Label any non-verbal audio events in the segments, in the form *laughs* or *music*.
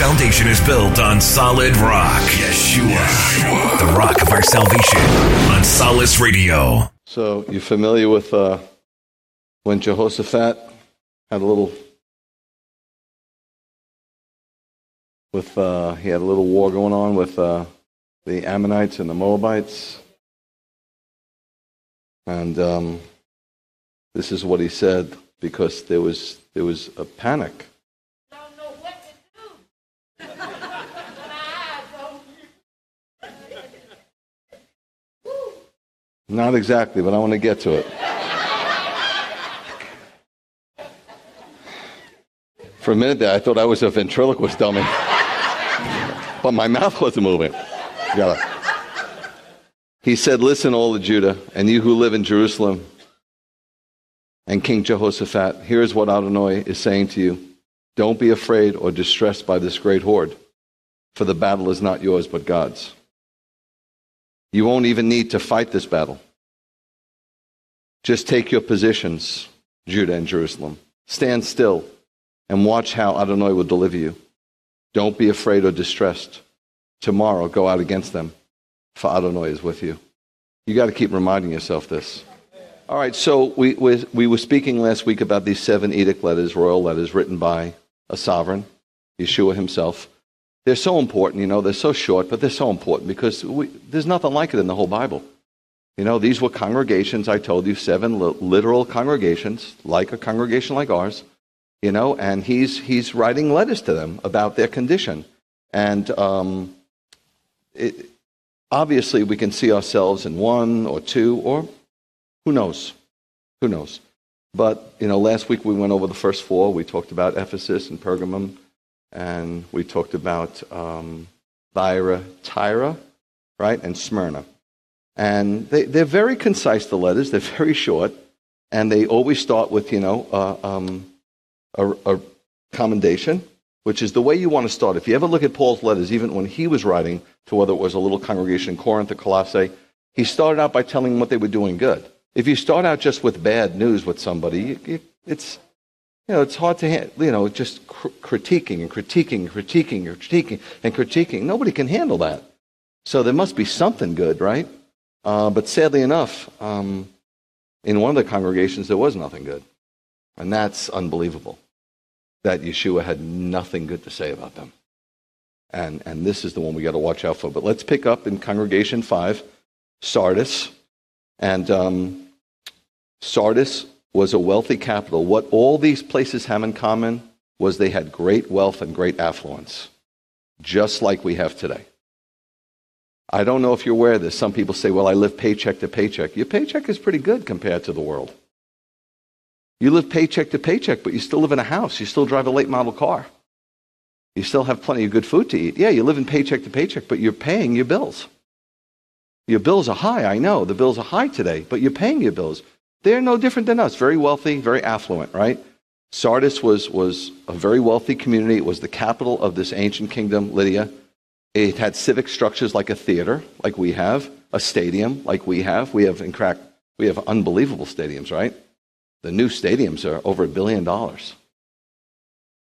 foundation is built on solid rock. Yeshua. The rock of our salvation on Solace Radio. So, you familiar with uh, when Jehoshaphat had a little with uh, he had a little war going on with uh, the Ammonites and the Moabites, and um, this is what he said because there was there was a panic. Not exactly, but I want to get to it. For a minute there, I thought I was a ventriloquist dummy, but my mouth wasn't moving. Gotta. He said, Listen, all of Judah, and you who live in Jerusalem, and King Jehoshaphat, here is what Adonai is saying to you Don't be afraid or distressed by this great horde, for the battle is not yours, but God's. You won't even need to fight this battle. Just take your positions, Judah and Jerusalem. Stand still and watch how Adonai will deliver you. Don't be afraid or distressed. Tomorrow, go out against them, for Adonai is with you. You got to keep reminding yourself this. All right, so we, we, we were speaking last week about these seven edict letters, royal letters, written by a sovereign, Yeshua himself. They're so important, you know, they're so short, but they're so important because we, there's nothing like it in the whole Bible. You know, these were congregations, I told you, seven literal congregations, like a congregation like ours, you know, and he's, he's writing letters to them about their condition. And um, it, obviously, we can see ourselves in one or two, or who knows? Who knows? But, you know, last week we went over the first four. We talked about Ephesus and Pergamum, and we talked about um, Tyra, right, and Smyrna. And they, they're very concise, the letters. They're very short. And they always start with, you know, uh, um, a, a commendation, which is the way you want to start. If you ever look at Paul's letters, even when he was writing to whether it was a little congregation in Corinth or Colossae, he started out by telling them what they were doing good. If you start out just with bad news with somebody, it's, you know, it's hard to, you know, just cr- critiquing and critiquing and critiquing and critiquing and critiquing. Nobody can handle that. So there must be something good, right? Uh, but sadly enough, um, in one of the congregations, there was nothing good. And that's unbelievable that Yeshua had nothing good to say about them. And, and this is the one we got to watch out for. But let's pick up in Congregation 5, Sardis. And um, Sardis was a wealthy capital. What all these places have in common was they had great wealth and great affluence, just like we have today. I don't know if you're aware of this. Some people say, well, I live paycheck to paycheck. Your paycheck is pretty good compared to the world. You live paycheck to paycheck, but you still live in a house. You still drive a late model car. You still have plenty of good food to eat. Yeah, you live in paycheck to paycheck, but you're paying your bills. Your bills are high, I know. The bills are high today, but you're paying your bills. They're no different than us. Very wealthy, very affluent, right? Sardis was, was a very wealthy community. It was the capital of this ancient kingdom, Lydia. It had civic structures like a theater, like we have, a stadium, like we have. We have, in fact, we have unbelievable stadiums, right? The new stadiums are over a billion dollars.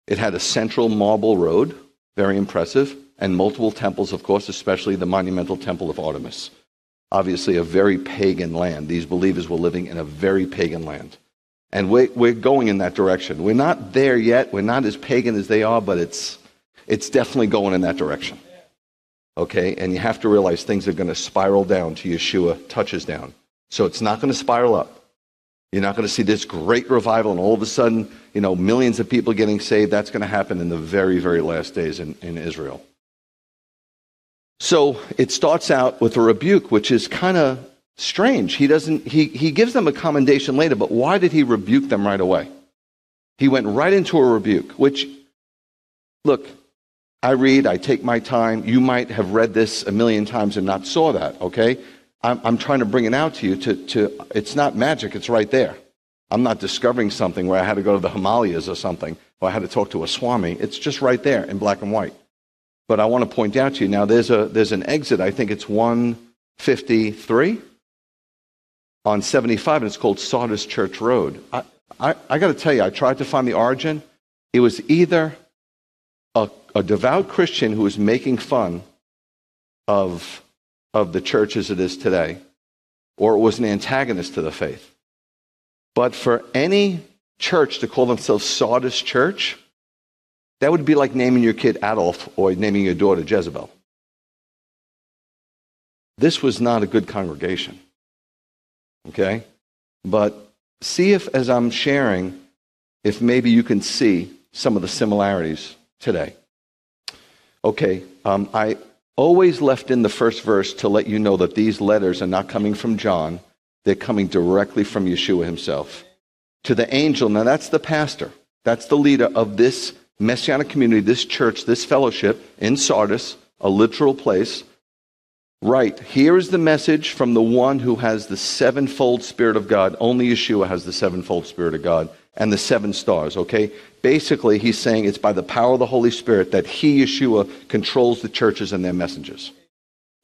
It had a central marble road, very impressive, and multiple temples, of course, especially the monumental temple of Artemis. Obviously, a very pagan land. These believers were living in a very pagan land. And we're, going in that direction. We're not there yet. We're not as pagan as they are, but it's, it's definitely going in that direction. Okay? And you have to realize things are going to spiral down to Yeshua touches down. So it's not going to spiral up. You're not going to see this great revival and all of a sudden, you know, millions of people getting saved. That's going to happen in the very, very last days in, in Israel. So it starts out with a rebuke, which is kind of strange. He doesn't, he, he gives them a commendation later, but why did he rebuke them right away? He went right into a rebuke, which, look, I read, I take my time. You might have read this a million times and not saw that, okay? I'm, I'm trying to bring it out to you. To, to, it's not magic, it's right there. I'm not discovering something where I had to go to the Himalayas or something, or I had to talk to a Swami. It's just right there in black and white. But I want to point out to you now there's, a, there's an exit, I think it's 153 on 75, and it's called Sardis Church Road. I, I, I got to tell you, I tried to find the origin. It was either a, a devout Christian who was making fun of, of the church as it is today, or it was an antagonist to the faith. But for any church to call themselves Sardis Church, that would be like naming your kid Adolf or naming your daughter Jezebel. This was not a good congregation. Okay? But see if, as I'm sharing, if maybe you can see some of the similarities today. Okay, um, I always left in the first verse to let you know that these letters are not coming from John, they're coming directly from Yeshua himself. To the angel, now that's the pastor, that's the leader of this messianic community, this church, this fellowship in Sardis, a literal place. Right, here is the message from the one who has the sevenfold Spirit of God. Only Yeshua has the sevenfold Spirit of God and the seven stars, okay? Basically, he's saying it's by the power of the Holy Spirit that he, Yeshua, controls the churches and their messengers.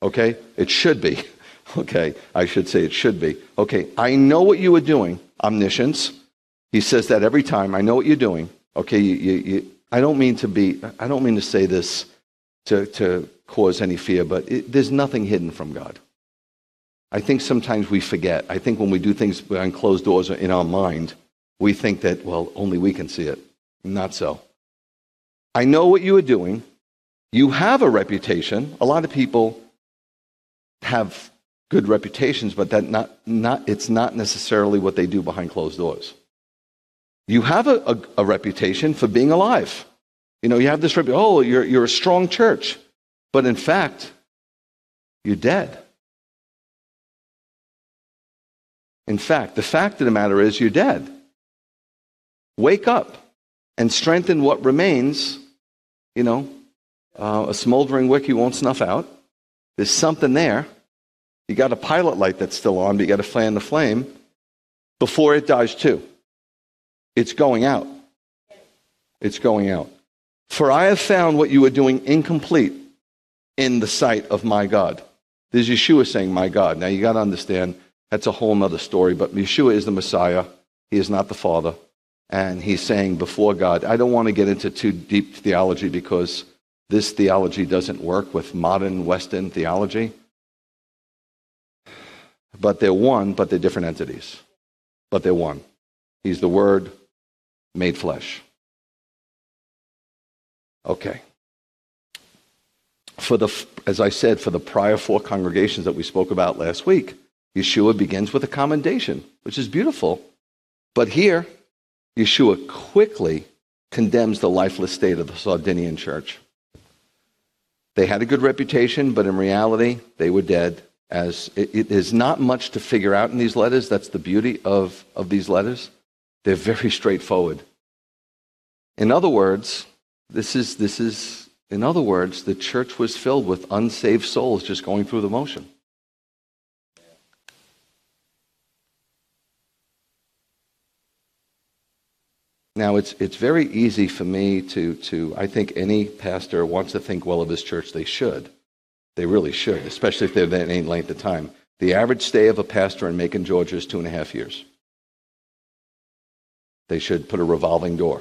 Okay? It should be. *laughs* Okay, I should say it should be. Okay, I know what you are doing, omniscience. He says that every time. I know what you're doing. Okay, you, you, you, I don't mean to be, I don't mean to say this to, to cause any fear, but it, there's nothing hidden from God. I think sometimes we forget. I think when we do things behind closed doors in our mind, we think that, well, only we can see it. Not so. I know what you are doing. You have a reputation. A lot of people have good reputations, but that not, not, it's not necessarily what they do behind closed doors. You have a, a, a reputation for being alive. You know, you have this reputation, oh, you're, you're a strong church. But in fact, you're dead. In fact, the fact of the matter is you're dead. Wake up and strengthen what remains. You know, uh, a smoldering wick you won't snuff out. There's something there. You got a pilot light that's still on, but you got to fan the flame before it dies too. It's going out. It's going out. For I have found what you are doing incomplete in the sight of my God. There's Yeshua saying, My God. Now you got to understand, that's a whole other story, but Yeshua is the Messiah. He is not the Father. And he's saying before God, I don't want to get into too deep theology because this theology doesn't work with modern Western theology. But they're one, but they're different entities. But they're one. He's the Word made flesh. Okay for the, as I said, for the prior four congregations that we spoke about last week, Yeshua begins with a commendation, which is beautiful. But here, Yeshua quickly condemns the lifeless state of the Sardinian church. They had a good reputation, but in reality, they were dead. As it, it is not much to figure out in these letters. That's the beauty of, of these letters. They're very straightforward. In other words, this is, this is in other words, the church was filled with unsaved souls just going through the motion. Now, it's, it's very easy for me to, to, I think any pastor wants to think well of his church. They should. They really should, especially if they're that any length of time. The average stay of a pastor in Macon, Georgia is two and a half years. They should put a revolving door.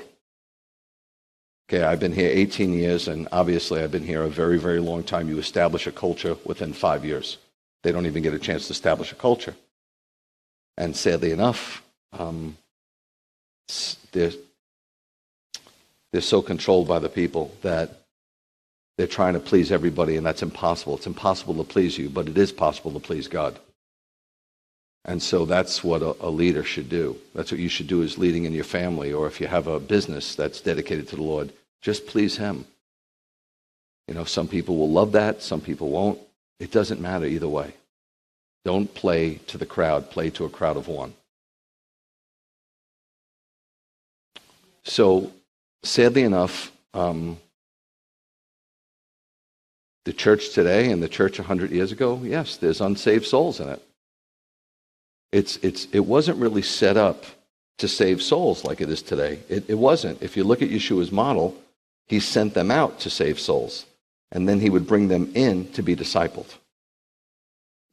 Okay, I've been here 18 years, and obviously I've been here a very, very long time. You establish a culture within five years. They don't even get a chance to establish a culture. And sadly enough, um, they're, they're so controlled by the people that they're trying to please everybody, and that's impossible. It's impossible to please you, but it is possible to please God. And so that's what a, a, leader should do. That's what you should do as leading in your family, or if you have a business that's dedicated to the Lord. Just please Him. You know, some people will love that, some people won't. It doesn't matter either way. Don't play to the crowd, play to a crowd of one. So, sadly enough, um, the church today and the church 100 years ago, yes, there's unsaved souls in it. It's, it's, it wasn't really set up to save souls like it is today. It, it wasn't. If you look at Yeshua's model, he sent them out to save souls, and then he would bring them in to be discipled.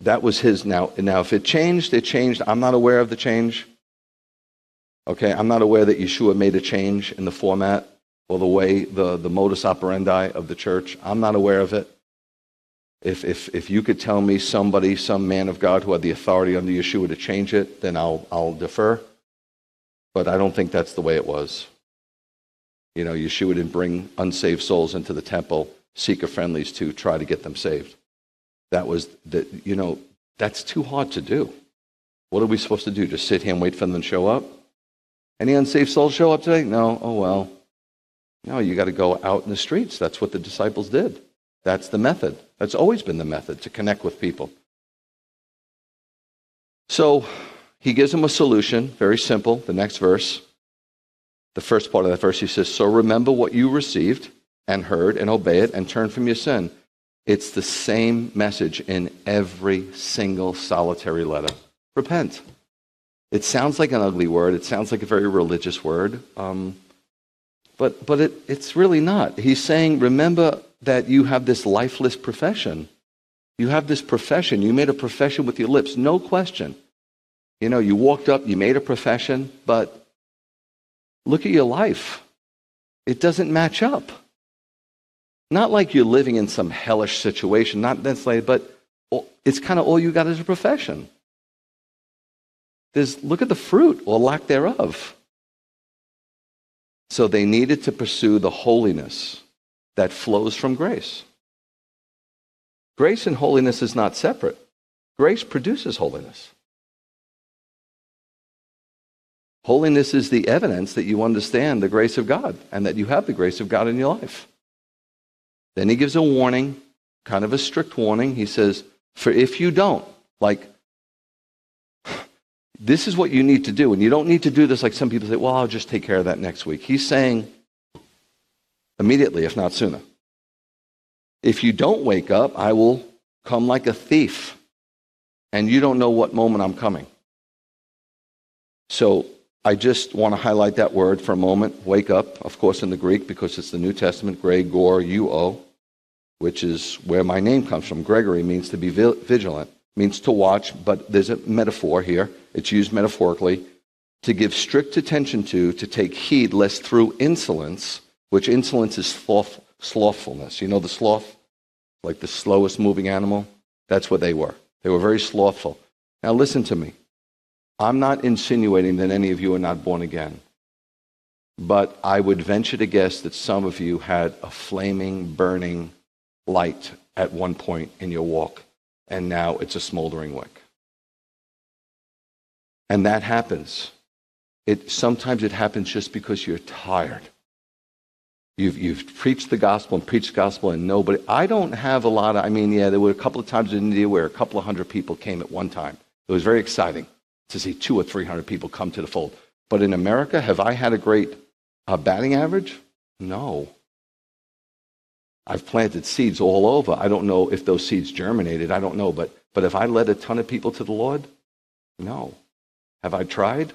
That was his. Now, now if it changed, it changed. I'm not aware of the change. Okay, I'm not aware that Yeshua made a change in the format. or the way, the, the modus operandi of the church. I'm not aware of it. If, if, if you could tell me somebody, some man of God who had the authority under Yeshua to change it, then I'll, I'll defer. But I don't think that's the way it was. You know, Yeshua didn't bring unsaved souls into the temple, seeker friendlies to try to get them saved. That was, the, you know, that's too hard to do. What are we supposed to do? Just sit here and wait for them to show up? Any unsaved souls show up today? No. Oh, well. No, you got to go out in the streets. That's what the disciples did. That's the method. That's always been the method to connect with people. So he gives them a solution, very simple. The next verse, the first part of that verse, he says, So remember what you received and heard and obey it and turn from your sin. It's the same message in every single solitary letter. Repent. It sounds like an ugly word. It sounds like a very religious word. Um, but but it, it's really not. He's saying, remember that you have this lifeless profession. You have this profession. You made a profession with your lips, no question. You know, you walked up, you made a profession, but look at your life. It doesn't match up. Not like you're living in some hellish situation, not necessarily, but it's kind of all you got as a profession. There's, look at the fruit or lack thereof. So they needed to pursue the holiness that flows from grace. Grace and holiness is not separate. Grace produces holiness. Holiness is the evidence that you understand the grace of God and that you have the grace of God in your life. Then he gives a warning, kind of a strict warning. He says, For if you don't, like, this is what you need to do. And you don't need to do this like some people say, well, I'll just take care of that next week. He's saying immediately, if not sooner. If you don't wake up, I will come like a thief. And you don't know what moment I'm coming. So I just want to highlight that word for a moment. Wake up, of course, in the Greek, because it's the New Testament, Gregor, U-O, which is where my name comes from. Gregory means to be vigilant means to watch, but there's a metaphor here. It's used metaphorically to give strict attention to, to take heed, lest through insolence, which insolence is sloth, slothfulness. You know the sloth? Like the slowest moving animal? That's what they were. They were very slothful. Now, listen to me. I'm not insinuating that any of you are not born again, but I would venture to guess that some of you had a flaming, burning light at one point in your walk and now it's a smoldering wick. And that happens. It, sometimes it happens just because you're tired. You've, you've preached the gospel and preached the gospel, and nobody. I don't have a lot of. I mean, yeah, there were a couple of times in India where a couple of hundred people came at one time. It was very exciting to see two or three hundred people come to the fold. But in America, have I had a great uh, batting average? No. I've planted seeds all over. I don't know if those seeds germinated. I don't know. But, but have I led a ton of people to the Lord? No. Have I tried?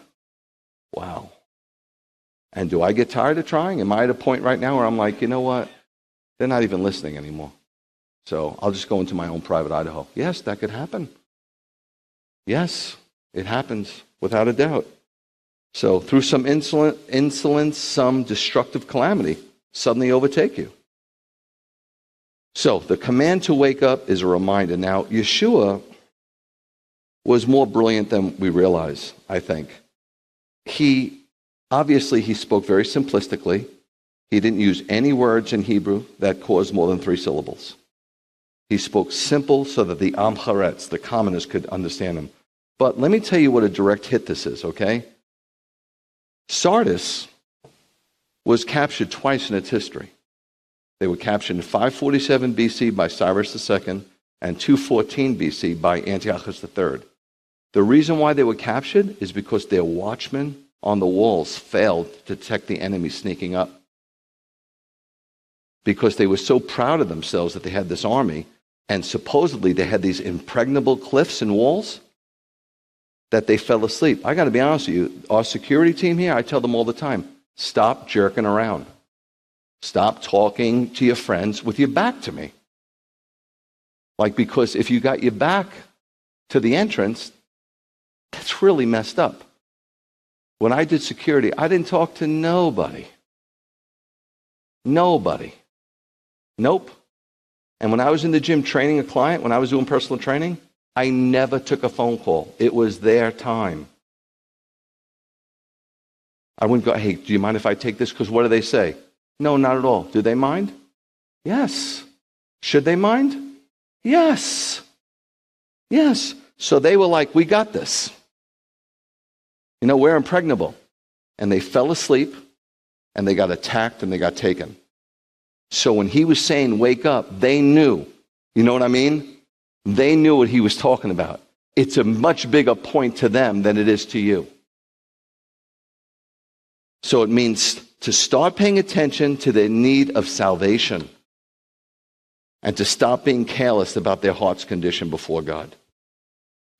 Wow. And do I get tired of trying? Am I at a point right now where I'm like, you know what? They're not even listening anymore. So I'll just go into my own private Idaho. Yes, that could happen. Yes, it happens without a doubt. So through some insolence, some destructive calamity suddenly overtake you. So the command to wake up is a reminder. Now, Yeshua was more brilliant than we realize, I think. He obviously he spoke very simplistically. He didn't use any words in Hebrew that caused more than three syllables. He spoke simple so that the Amharets, the commoners, could understand him. But let me tell you what a direct hit this is, okay? Sardis was captured twice in its history. They were captured in 547 BC by Cyrus II and 214 BC by Antiochus III. The reason why they were captured is because their watchmen on the walls failed to detect the enemy sneaking up. Because they were so proud of themselves that they had this army, and supposedly they had these impregnable cliffs and walls, that they fell asleep. I got to be honest with you, our security team here, I tell them all the time stop jerking around. Stop talking to your friends with your back to me. Like, because if you got your back to the entrance, that's really messed up. When I did security, I didn't talk to nobody. Nobody. Nope. And when I was in the gym training a client, when I was doing personal training, I never took a phone call. It was their time. I wouldn't go, hey, do you mind if I take this? Because what do they say? No, not at all. Do they mind? Yes. Should they mind? Yes. Yes. So they were like, we got this. You know, we're impregnable. And they fell asleep and they got attacked and they got taken. So when he was saying, wake up, they knew. You know what I mean? They knew what he was talking about. It's a much bigger point to them than it is to you. So it means to start paying attention to their need of salvation and to stop being careless about their heart's condition before God.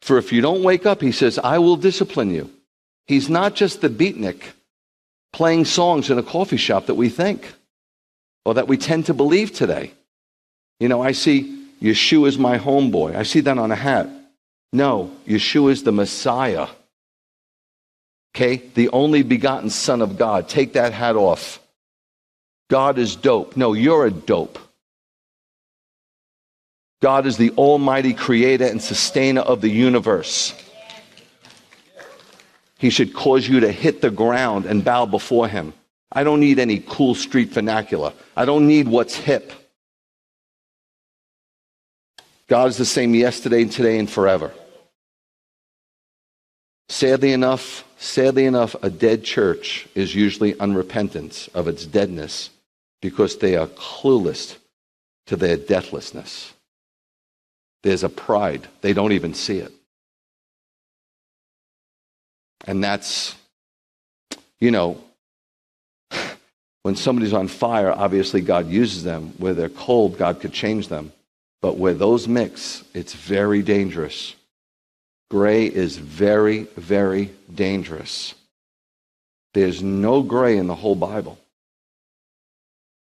For if you don't wake up, he says, I will discipline you. He's not just the beatnik playing songs in a coffee shop that we think or that we tend to believe today. You know, I see Yeshua is my homeboy. I see that on a hat. No, Yeshua is the Messiah. Okay? The only begotten Son of God. Take that hat off. God is dope. No, you're a dope. God is the almighty creator and sustainer of the universe. He should cause you to hit the ground and bow before him. I don't need any cool street vernacular. I don't need what's hip. God is the same yesterday, and today, and forever. Sadly enough, sadly enough, a dead church is usually unrepentant of its deadness because they are clueless to their deathlessness. There's a pride. They don't even see it. And that's, you know, when somebody's on fire, obviously God uses them. Where they're cold, God could change them. But where those mix, it's very dangerous. Gray is very, very dangerous. There's no gray in the whole Bible.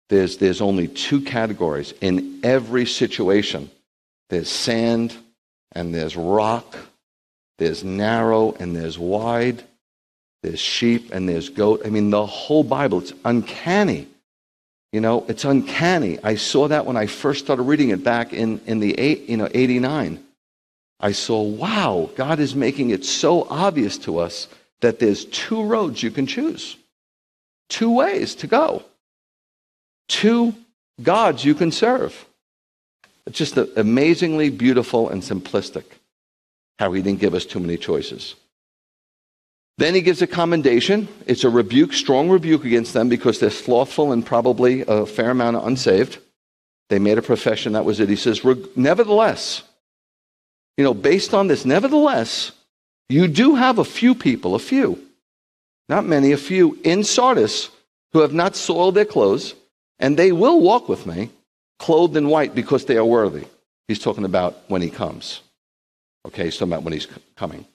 There's, there's only two categories in every situation there's sand and there's rock, there's narrow and there's wide, there's sheep and there's goat. I mean, the whole Bible, it's uncanny you know, it's uncanny. I saw that when I first started reading it back in, in the eight, you know, 89. I saw, wow, God is making it so obvious to us that there's two roads you can choose, two ways to go, two gods you can serve. It's just amazingly beautiful and simplistic how he didn't give us too many choices. Then he gives a commendation. It's a rebuke, strong rebuke against them because they're slothful and probably a fair amount of unsaved. They made a profession, that was it. He says, Nevertheless, you know, based on this, nevertheless, you do have a few people, a few, not many, a few in Sardis who have not soiled their clothes, and they will walk with me, clothed in white because they are worthy. He's talking about when he comes. Okay, he's talking about when he's coming.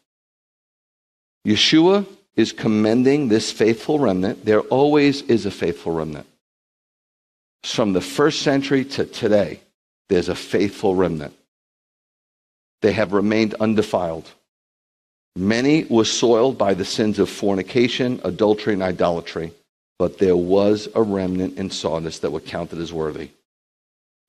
Yeshua is commending this faithful remnant. There always is a faithful remnant. From the first century to today, there's a faithful remnant. They have remained undefiled. Many were soiled by the sins of fornication, adultery, and idolatry, but there was a remnant in Sardis that were counted as worthy.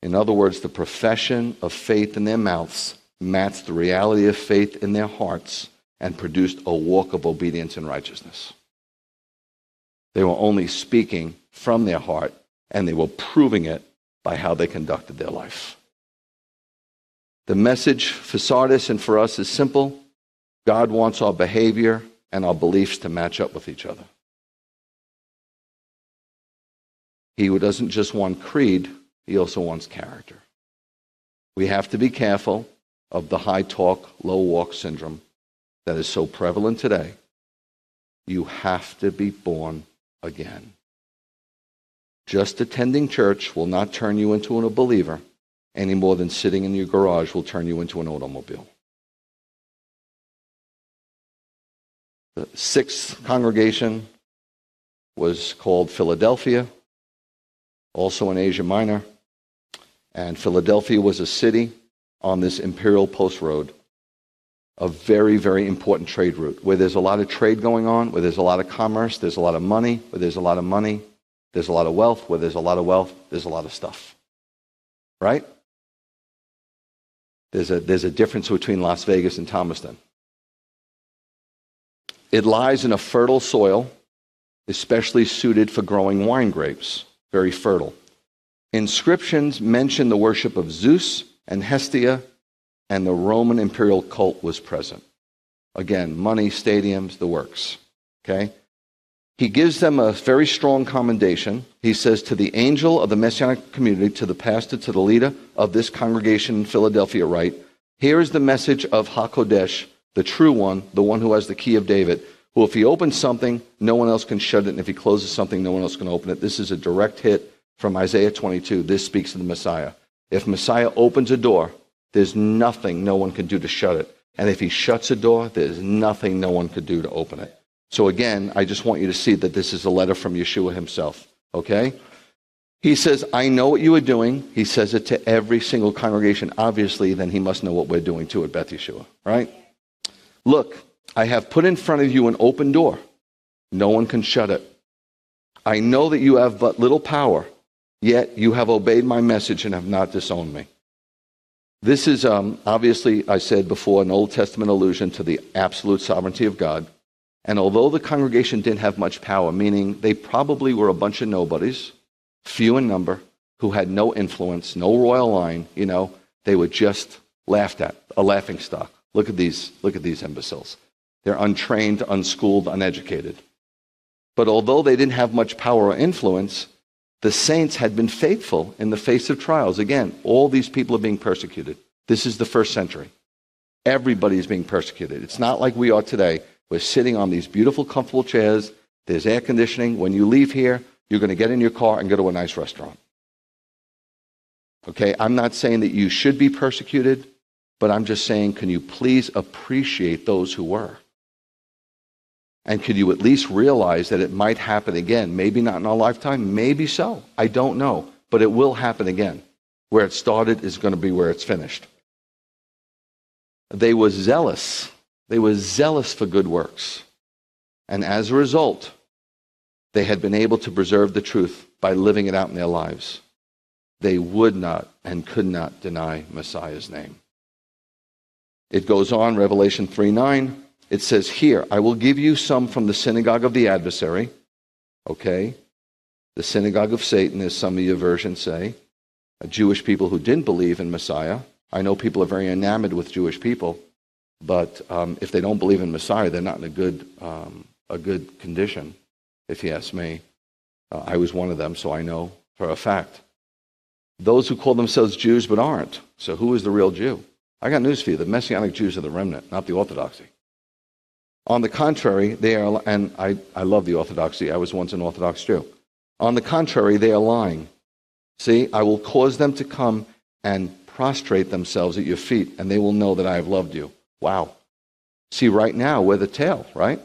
In other words, the profession of faith in their mouths matched the reality of faith in their hearts and produced a walk of obedience and righteousness. They were only speaking from their heart, and they were proving it by how they conducted their life. The message for Sardis and for us is simple God wants our behavior and our beliefs to match up with each other. He doesn't just want creed, he also wants character. We have to be careful of the high talk, low walk syndrome that is so prevalent today, you have to be born again. Just attending church will not turn you into a believer any more than sitting in your garage will turn you into an automobile. The sixth congregation was called Philadelphia, also in Asia Minor. And Philadelphia was a city on this imperial post road a very, very important trade route where there's a lot of trade going on, where there's a lot of commerce, there's a lot of money, where there's a lot of money, There's a lot of wealth. Where there's a lot of wealth, there's a lot of stuff. Right? There's a, there's a difference between Las Vegas and Thomaston. It lies in a fertile soil, especially suited for growing wine grapes, very fertile. Inscriptions mention the worship of Zeus and Hestia, and the Roman imperial cult was present. Again, money, stadiums, the works. Okay? He gives them a very strong commendation. He says, To the angel of the messianic community, to the pastor, to the leader of this congregation in Philadelphia, write, Here is the message of HaKodesh, the true one, the one who has the key of David, who, if he opens something, no one else can shut it, and if he closes something, no one else can open it. This is a direct hit from Isaiah 22. This speaks of the Messiah. If Messiah opens a door, there's nothing no one can do to shut it. And if he shuts a door, there's nothing no one could do to open it. So again, I just want you to see that this is a letter from Yeshua himself. Okay? He says, I know what you are doing. He says it to every single congregation. Obviously, then he must know what we're doing too at Beth Yeshua, right? Look, I have put in front of you an open door. No one can shut it. I know that you have but little power, yet you have obeyed my message and have not disowned me. This is um, obviously, I said before, an Old Testament allusion to the absolute sovereignty of God. And although the congregation didn't have much power, meaning they probably were a bunch of nobodies, few in number, who had no influence, no royal line, you know, they were just laughed at, a laughing stock. Look at these, look at these imbeciles. They're untrained, unschooled, uneducated. But although they didn't have much power or influence, the saints had been faithful in the face of trials. Again, all these people are being persecuted. This is the first century. Everybody is being persecuted. It's not like we are today we're sitting on these beautiful, comfortable chairs. There's air conditioning. When you leave here, you're going to get in your car and go to a nice restaurant. Okay, I'm not saying that you should be persecuted, but I'm just saying, can you please appreciate those who were? And could you at least realize that it might happen again? Maybe not in our lifetime, maybe so. I don't know. But it will happen again. Where it started is going to be where it's finished. They were zealous they were zealous for good works. And as a result, they had been able to preserve the truth by living it out in their lives. They would not and could not deny Messiah's name. It goes on, Revelation 3 9. It says, Here, I will give you some from the synagogue of the adversary. Okay? The synagogue of Satan, as some of your versions say. Jewish people who didn't believe in Messiah. I know people are very enamored with Jewish people. But um, if they don't believe in Messiah, they're not in a good, um, a good condition, if you ask me. Uh, I was one of them, so I know for a fact. Those who call themselves Jews but aren't. So who is the real Jew? I got news for you. The Messianic Jews are the remnant, not the Orthodoxy. On the contrary, they are, and I, I love the Orthodoxy. I was once an Orthodox Jew. On the contrary, they are lying. See, I will cause them to come and prostrate themselves at your feet, and they will know that I have loved you. Wow. See, right now, we're the tail, right?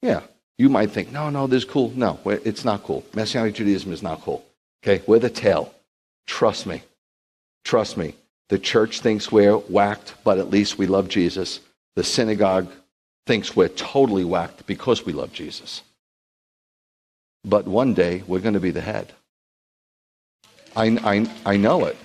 Yeah. You might think, no, no, this is cool. No, it's not cool. Messianic Judaism is not cool. Okay, we're the tail. Trust me. Trust me. The church thinks we're whacked, but at least we love Jesus. The synagogue thinks we're totally whacked because we love Jesus. But one day, we're going to be the head. I, I, I know it.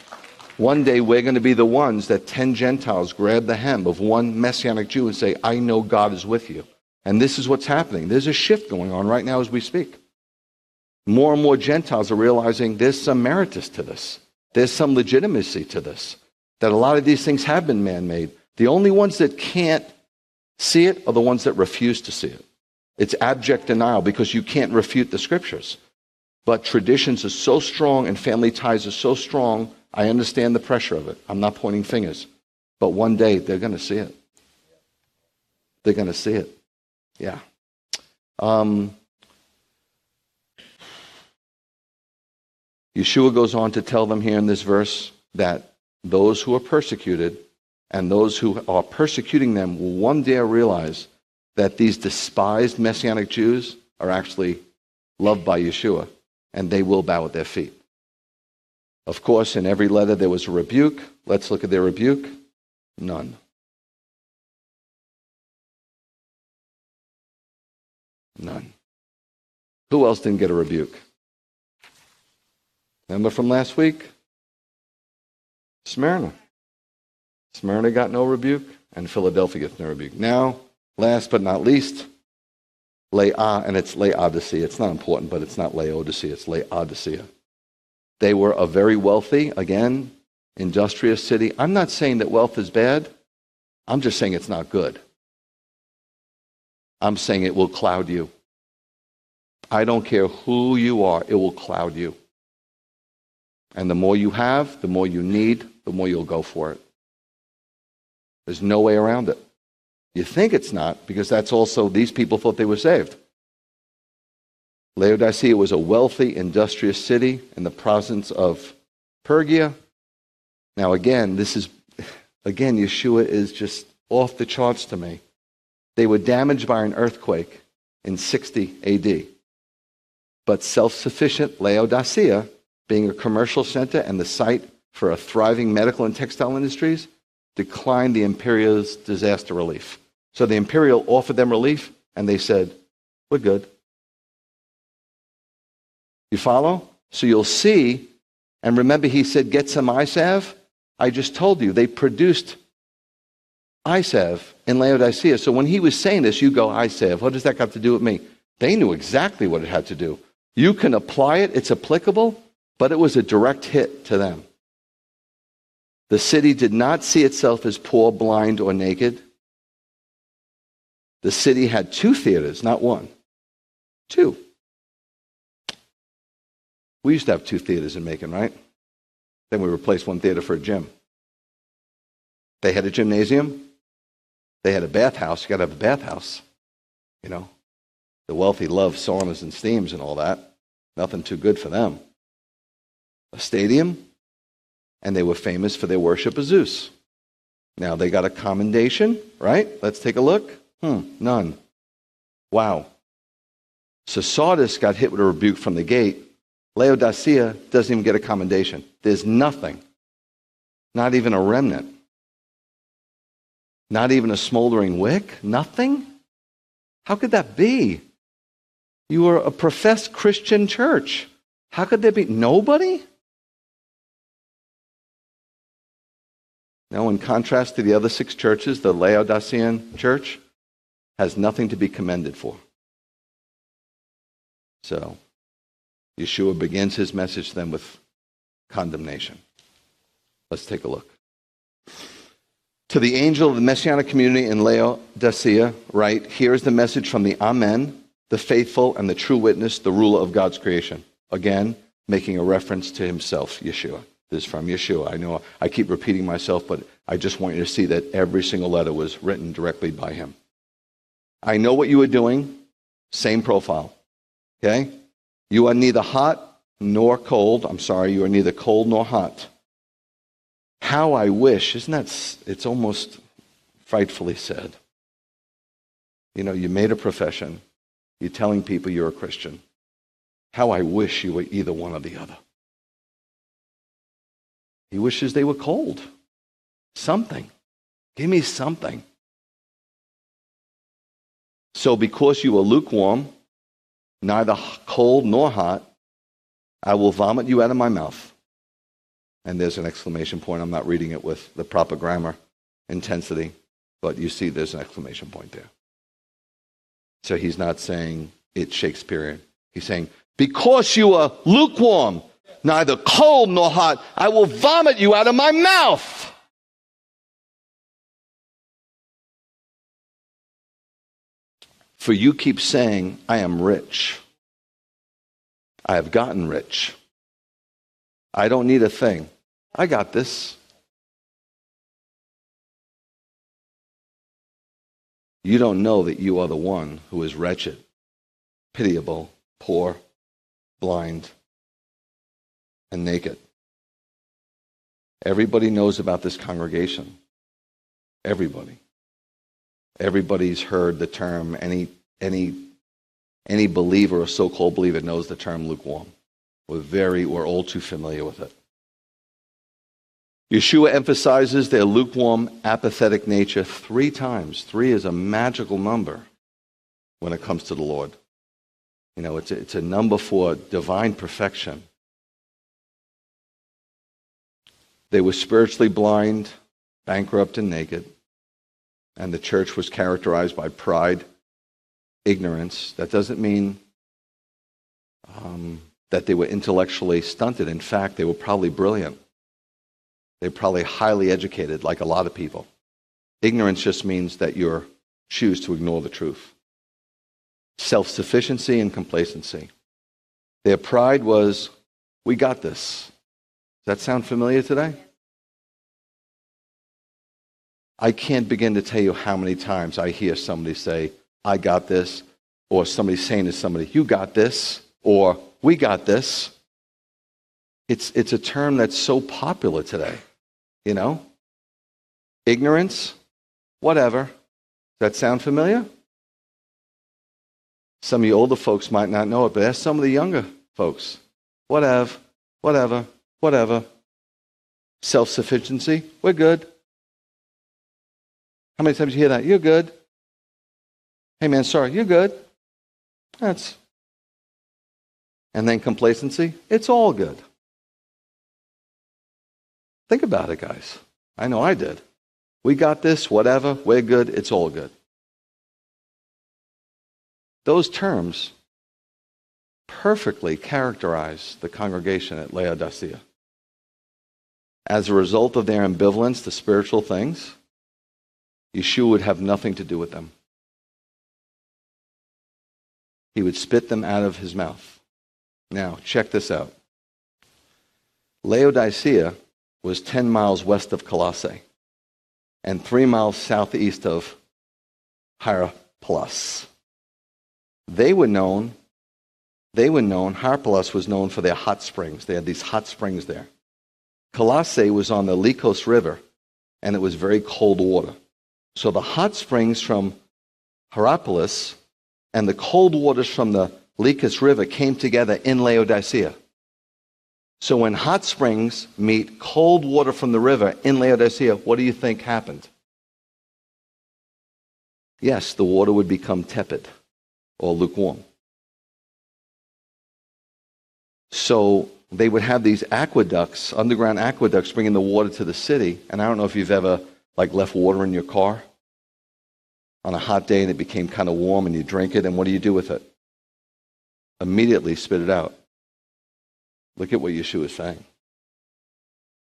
One day we're going to be the ones that 10 Gentiles grab the hem of one Messianic Jew and say, I know God is with you. And this is what's happening. There's a shift going on right now as we speak. More and more Gentiles are realizing there's some meritus to this, there's some legitimacy to this, that a lot of these things have been man made. The only ones that can't see it are the ones that refuse to see it. It's abject denial because you can't refute the scriptures. But traditions are so strong and family ties are so strong I understand the pressure of it. I'm not pointing fingers. But one day they're going to see it. They're going to see it. Yeah. Um, Yeshua goes on to tell them here in this verse that those who are persecuted and those who are persecuting them will one day realize that these despised Messianic Jews are actually loved by Yeshua and they will bow at their feet. Of course, in every letter there was a rebuke. Let's look at their rebuke. None. None. Who else didn't get a rebuke? Remember from last week? Smyrna. Smyrna got no rebuke, and Philadelphia gets no rebuke. Now, last but not least, La'a, and it's Laodicea. It's not important, but it's not Laodicea, it's Laodicea. They were a very wealthy, again, industrious city. I'm not saying that wealth is bad. I'm just saying it's not good. I'm saying it will cloud you. I don't care who you are, it will cloud you. And the more you have, the more you need, the more you'll go for it. There's no way around it. You think it's not, because that's also, these people thought they were saved. Laodicea was a wealthy, industrious city in the province of Phrygia. Now, again, this is, again, Yeshua is just off the charts to me. They were damaged by an earthquake in 60 AD. But self sufficient Laodicea, being a commercial center and the site for a thriving medical and textile industries, declined the imperial's disaster relief. So the imperial offered them relief, and they said, We're good. You follow? So you'll see, and remember, he said, Get some salve. I just told you, they produced salve in Laodicea. So when he was saying this, you go, salve. What does that got to do with me? They knew exactly what it had to do. You can apply it, it's applicable, but it was a direct hit to them. The city did not see itself as poor, blind, or naked. The city had two theaters, not one. Two. We used to have two theaters in Macon, right? Then we replaced one theater for a gym. They had a gymnasium. They had a bathhouse. You got to have a bathhouse. You know, the wealthy love saunas and steams and all that. Nothing too good for them. A stadium, and they were famous for their worship of Zeus. Now they got a commendation, right? Let's take a look. Hmm, none. Wow. So Sardis got hit with a rebuke from the gate. Laodicea doesn't even get a commendation. There's nothing. Not even a remnant. Not even a smoldering wick. Nothing? How could that be? You are a professed Christian church. How could there be nobody? Now, in contrast to the other six churches, the Laodicean church has nothing to be commended for. So, Yeshua begins his message then with condemnation. Let's take a look. To the angel of the messianic community in Laodicea, write, Here is the message from the Amen, the faithful and the true witness, the ruler of God's creation. Again, making a reference to himself, Yeshua. This is from Yeshua. I know I keep repeating myself, but I just want you to see that every single letter was written directly by him. I know what you are doing. Same profile. Okay? You are neither hot nor cold. I'm sorry, you are neither cold nor hot. How I wish, isn't that, it's almost frightfully said. You know, you made a profession. You're telling people you're a Christian. How I wish you were either one or the other. He wishes they were cold. Something. Give me something. So, because you are lukewarm, neither cold nor hot, I will vomit you out of my mouth. And there's an exclamation point. I'm not reading it with the proper grammar intensity, but you see there's an exclamation point there. So he's not saying it's Shakespearean. He's saying, because you are lukewarm, neither cold nor hot. I will vomit you out of my mouth. For you keep saying, I am rich. I have gotten rich. I don't need a thing. I got this. You don't know that you are the one who is wretched, pitiable, poor, blind, and naked. Everybody knows about this congregation. Everybody. Everybody's heard the term, any, any, any believer or so called believer knows the term lukewarm. We're very, we're all too familiar with it. Yeshua emphasizes their lukewarm, apathetic nature three times. Three is a magical number when it comes to the Lord. You know, it's a, it's a number for divine perfection. They were spiritually blind, bankrupt, and naked. And the church was characterized by pride, ignorance. That doesn't mean um, that they were intellectually stunted. In fact, they were probably brilliant. They were probably highly educated, like a lot of people. Ignorance just means that you choose to ignore the truth. Self sufficiency and complacency. Their pride was, we got this. Does that sound familiar today? I can't begin to tell you how many times I hear somebody say, I got this, or somebody saying to somebody, You got this, or We got this. It's, it's a term that's so popular today, you know? Ignorance, whatever. Does that sound familiar? Some of you older folks might not know it, but ask some of the younger folks. Whatever, whatever, whatever. Self sufficiency, we're good. How many times you hear that? You're good. Hey man, sorry, you're good. That's. And then complacency, it's all good. Think about it, guys. I know I did. We got this, whatever, we're good, it's all good. Those terms perfectly characterize the congregation at Laodicea. As a result of their ambivalence to spiritual things, Yeshua would have nothing to do with them. He would spit them out of his mouth. Now, check this out. Laodicea was 10 miles west of Colossae and 3 miles southeast of Hierapolis. They were known, they were known, Hierapolis was known for their hot springs. They had these hot springs there. Colossae was on the Lycus River, and it was very cold water. So the hot springs from Hierapolis and the cold waters from the Lycus River came together in Laodicea. So when hot springs meet cold water from the river in Laodicea, what do you think happened? Yes, the water would become tepid or lukewarm. So they would have these aqueducts, underground aqueducts, bringing the water to the city. And I don't know if you've ever like left water in your car on a hot day and it became kind of warm and you drink it, and what do you do with it? Immediately spit it out. Look at what Yeshua is saying.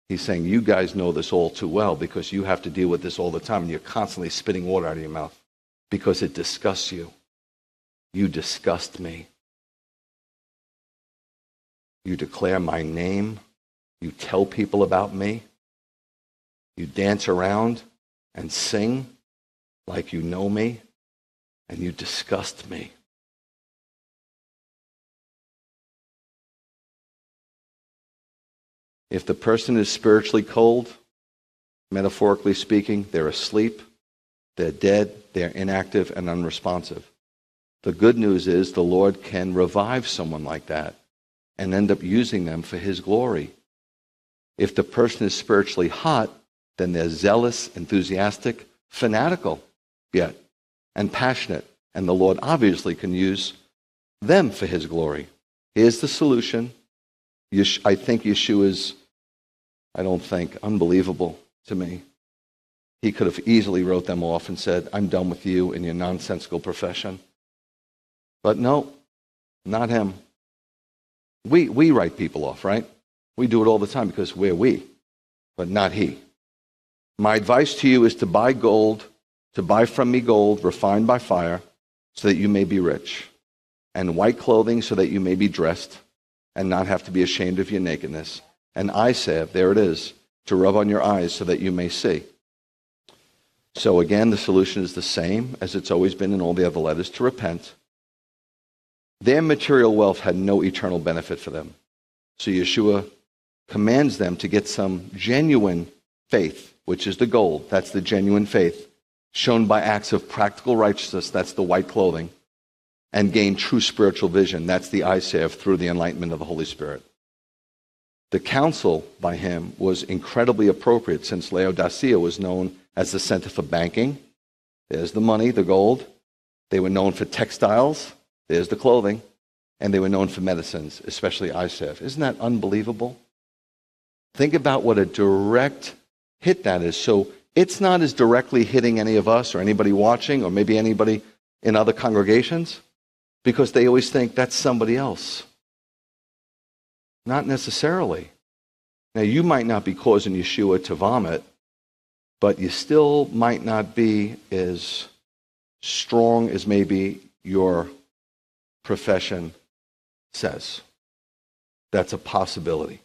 He's saying, You guys know this all too well because you have to deal with this all the time and you're constantly spitting water out of your mouth because it disgusts you. You disgust me. You declare my name. You tell people about me. You dance around and sing like you know me, and you disgust me. If the person is spiritually cold, metaphorically speaking, they're asleep, they're dead, they're inactive and unresponsive. The good news is the Lord can revive someone like that and end up using them for his glory. If the person is spiritually hot, then they're zealous, enthusiastic, fanatical yet and passionate. And the Lord obviously can use them for his glory. Here's the solution. I think Yeshua is, I don't think, unbelievable to me. He could have easily wrote them off and said, I'm done with you and your nonsensical profession. But no, not him. We, we write people off, right? We do it all the time because we're we, but not he. My advice to you is to buy gold, to buy from me gold refined by fire, so that you may be rich, and white clothing so that you may be dressed and not have to be ashamed of your nakedness, and eye salve, there it is, to rub on your eyes so that you may see. So again, the solution is the same as it's always been in all the other letters to repent their material wealth had no eternal benefit for them. So Yeshua commands them to get some genuine faith, which is the gold. That's the genuine faith, shown by acts of practical righteousness. That's the white clothing. And gain true spiritual vision. That's the eye salve through the enlightenment of the Holy Spirit. The counsel by him was incredibly appropriate since Laodicea was known as the center for banking. There's the money, the gold. They were known for textiles. There's the clothing. And they were known for medicines, especially salve. Isn't that unbelievable? Think about what a direct hit that is. So it's not as directly hitting any of us or anybody watching or maybe anybody in other congregations because they always think that's somebody else. Not necessarily. Now, you might not be causing Yeshua to vomit, but you still might not be as strong as maybe your profession says. That's a possibility.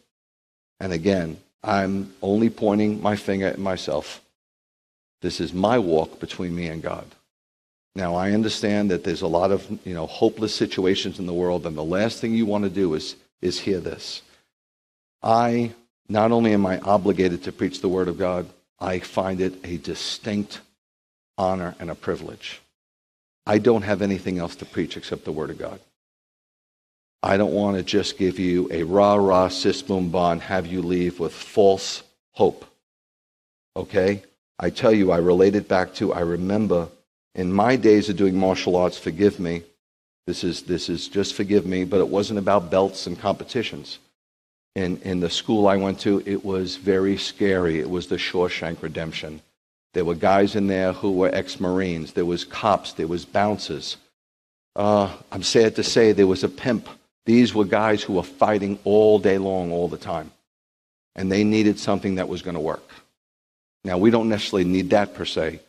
And again, I'm only pointing my finger at myself. This is my walk between me and God. Now, I understand that there's a lot of you know, hopeless situations in the world, and the last thing you want to do is, is hear this. I, not only am I obligated to preach the Word of God, I find it a distinct honor and a privilege. I don't have anything else to preach except the Word of God. I don't want to just give you a rah rah sis boom bon, have you leave with false hope. Okay? I tell you, I relate it back to, I remember in my days of doing martial arts, forgive me, this is, this is just forgive me, but it wasn't about belts and competitions. In, in the school I went to, it was very scary. It was the Shawshank Redemption. There were guys in there who were ex Marines. There was cops. There was bouncers. Uh, I'm sad to say there was a pimp. These were guys who were fighting all day long, all the time. And they needed something that was going to work. Now, we don't necessarily need that per se.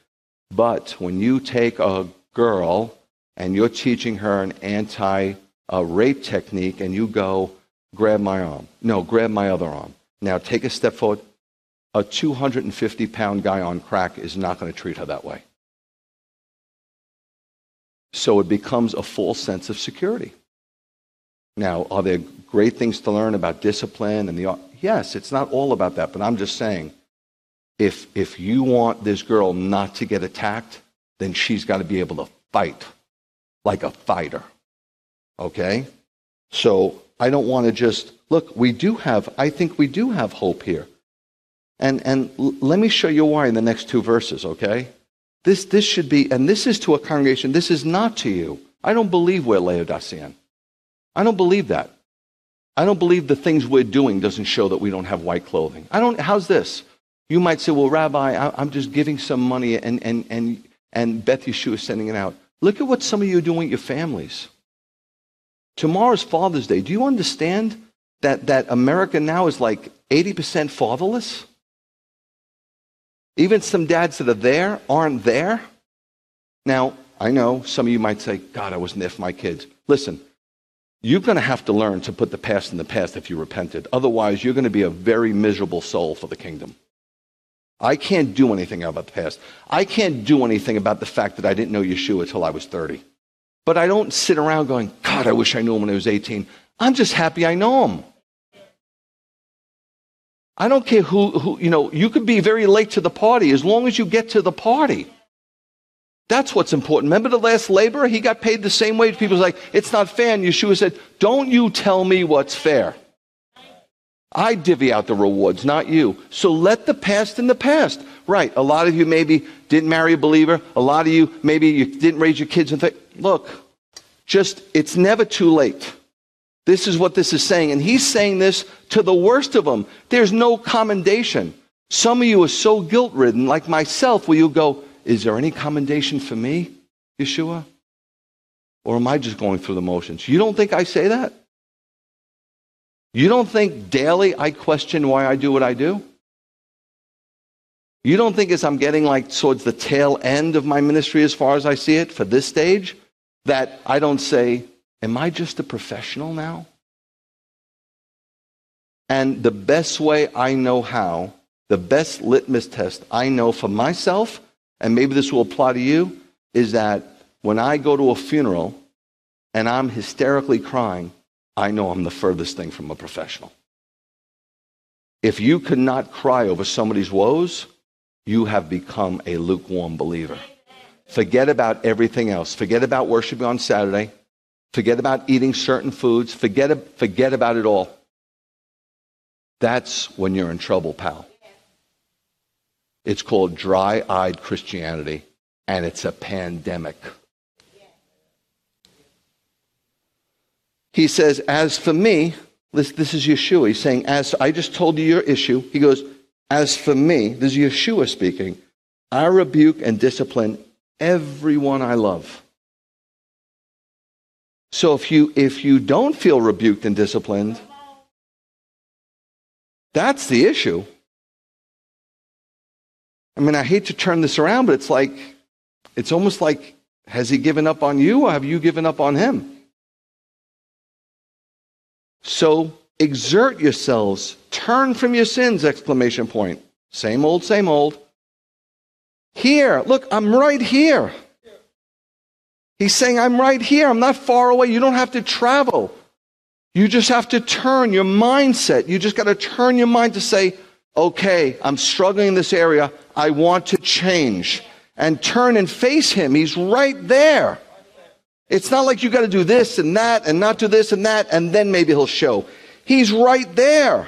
But when you take a girl and you're teaching her an anti rape technique and you go, grab my arm. No, grab my other arm. Now take a step forward. A 250 pound guy on crack is not going to treat her that way. So it becomes a false sense of security. Now, are there great things to learn about discipline and the yes, it's not all about that, but I'm just saying if if you want this girl not to get attacked, then she's got to be able to fight like a fighter. Okay? So I don't want to just look, we do have I think we do have hope here. And and l- let me show you why in the next two verses, okay? This this should be and this is to a congregation, this is not to you. I don't believe we're Laodicean. I don't believe that. I don't believe the things we're doing doesn't show that we don't have white clothing. I don't how's this? You might say, well, Rabbi, I'm just giving some money and, and, and, and Beth Yeshua is sending it out. Look at what some of you are doing with your families. Tomorrow's Father's Day. Do you understand that, that America now is like 80% fatherless? Even some dads that are there aren't there. Now, I know some of you might say, God, I wasn't there for my kids. Listen, you're going to have to learn to put the past in the past if you repented. Otherwise, you're going to be a very miserable soul for the kingdom. I can't do anything about the past. I can't do anything about the fact that I didn't know Yeshua until I was 30. But I don't sit around going, God, I wish I knew him when I was 18. I'm just happy I know him. I don't care who, who, you know, you could be very late to the party as long as you get to the party. That's what's important. Remember the last laborer? He got paid the same wage. People's like, it's not fair. And Yeshua said, don't you tell me what's fair. I divvy out the rewards, not you. So let the past in the past. Right. A lot of you maybe didn't marry a believer. A lot of you maybe you didn't raise your kids and think, look, just, it's never too late. This is what this is saying. And he's saying this to the worst of them. There's no commendation. Some of you are so guilt ridden, like myself, where you go, is there any commendation for me, Yeshua? Or am I just going through the motions? You don't think I say that? You don't think daily I question why I do what I do? You don't think as I'm getting like towards the tail end of my ministry as far as I see it for this stage, that I don't say, Am I just a professional now? And the best way I know how, the best litmus test I know for myself, and maybe this will apply to you, is that when I go to a funeral and I'm hysterically crying, I know I'm the furthest thing from a professional. If you could not cry over somebody's woes, you have become a lukewarm believer. Forget about everything else. Forget about worshiping on Saturday. Forget about eating certain foods. Forget, forget about it all. That's when you're in trouble, pal. It's called dry eyed Christianity, and it's a pandemic. He says, As for me, This, this is Yeshua. He's saying, as I just told you your issue, he goes, as for me, this is Yeshua speaking, I rebuke and discipline everyone I love. So if you if you don't feel rebuked and disciplined, that's the issue. I mean, I hate to turn this around, but it's like it's almost like has he given up on you or have you given up on him? So exert yourselves, turn from your sins exclamation point. Same old, same old. Here, look, I'm right here. He's saying, I'm right here. I'm not far away. You don't have to travel. You just have to turn your mindset. You just got to turn your mind to say, okay, I'm struggling in this area. I want to change. And turn and face him. He's right there. It's not like you got to do this and that and not do this and that, and then maybe he'll show. He's right there.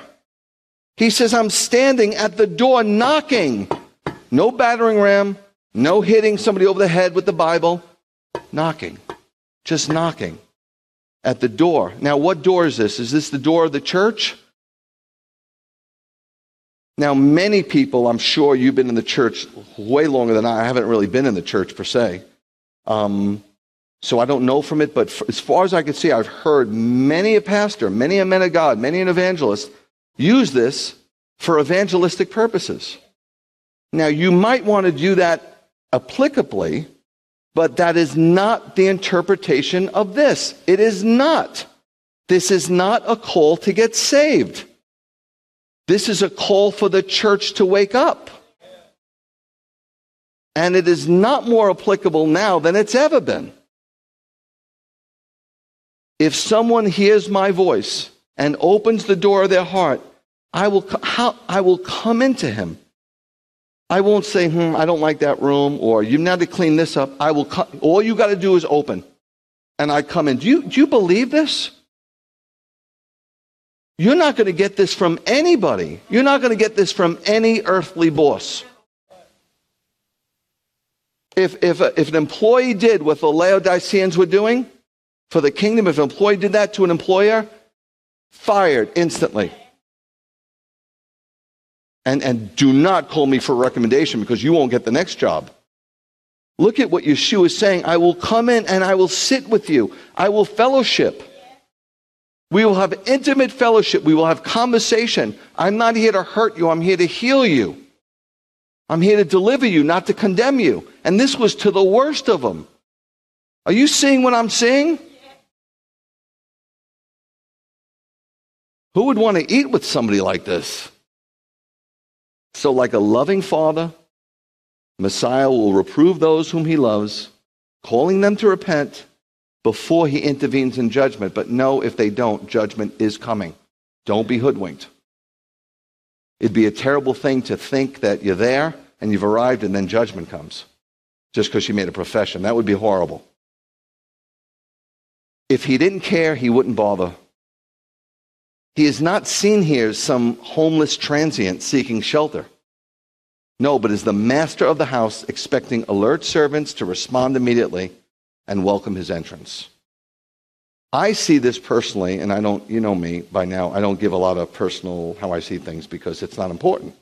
He says, I'm standing at the door knocking. No battering ram, no hitting somebody over the head with the Bible knocking, just knocking at the door. Now, what door is this? Is this the door of the church? Now, many people, I'm sure you've been in the church way longer than I. I haven't really been in the church per se. Um, so I don't know from it, but as far as I can see, I've heard many a pastor, many a man of God, many an evangelist use this for evangelistic purposes. Now, you might want to do that applicably but that is not the interpretation of this. It is not. This is not a call to get saved. This is a call for the church to wake up. And it is not more applicable now than it's ever been. If someone hears my voice and opens the door of their heart, I will, I will come into him I won't say, hmm, I don't like that room, or you need to clean this up. I will come, all you got to do is open. And I come in. Do you, do you believe this? You're not going to get this from anybody. You're not going to get this from any earthly boss. If, if, if an employee did what the Laodiceans were doing for the kingdom, if an employee did that to an employer, fired instantly. And, and do not call me for a recommendation because you won't get the next job. Look at what Yeshua is saying. I will come in and I will sit with you. I will fellowship. We will have intimate fellowship. We will have conversation. I'm not here to hurt you. I'm here to heal you. I'm here to deliver you, not to condemn you. And this was to the worst of them. Are you seeing what I'm seeing? Who would want to eat with somebody like this? So, like a loving father, Messiah will reprove those whom he loves, calling them to repent before he intervenes in judgment. But no, if they don't, judgment is coming. Don't be hoodwinked. It'd be a terrible thing to think that you're there and you've arrived and then judgment comes just because you made a profession. That would be horrible. If he didn't care, he wouldn't bother he is not seen here as some homeless transient seeking shelter. No, but as the master of the house, expecting alert servants to respond immediately and welcome his entrance. I see this personally, and I don't, you know me by now, I don't give a lot of personal how I see things because it's not important.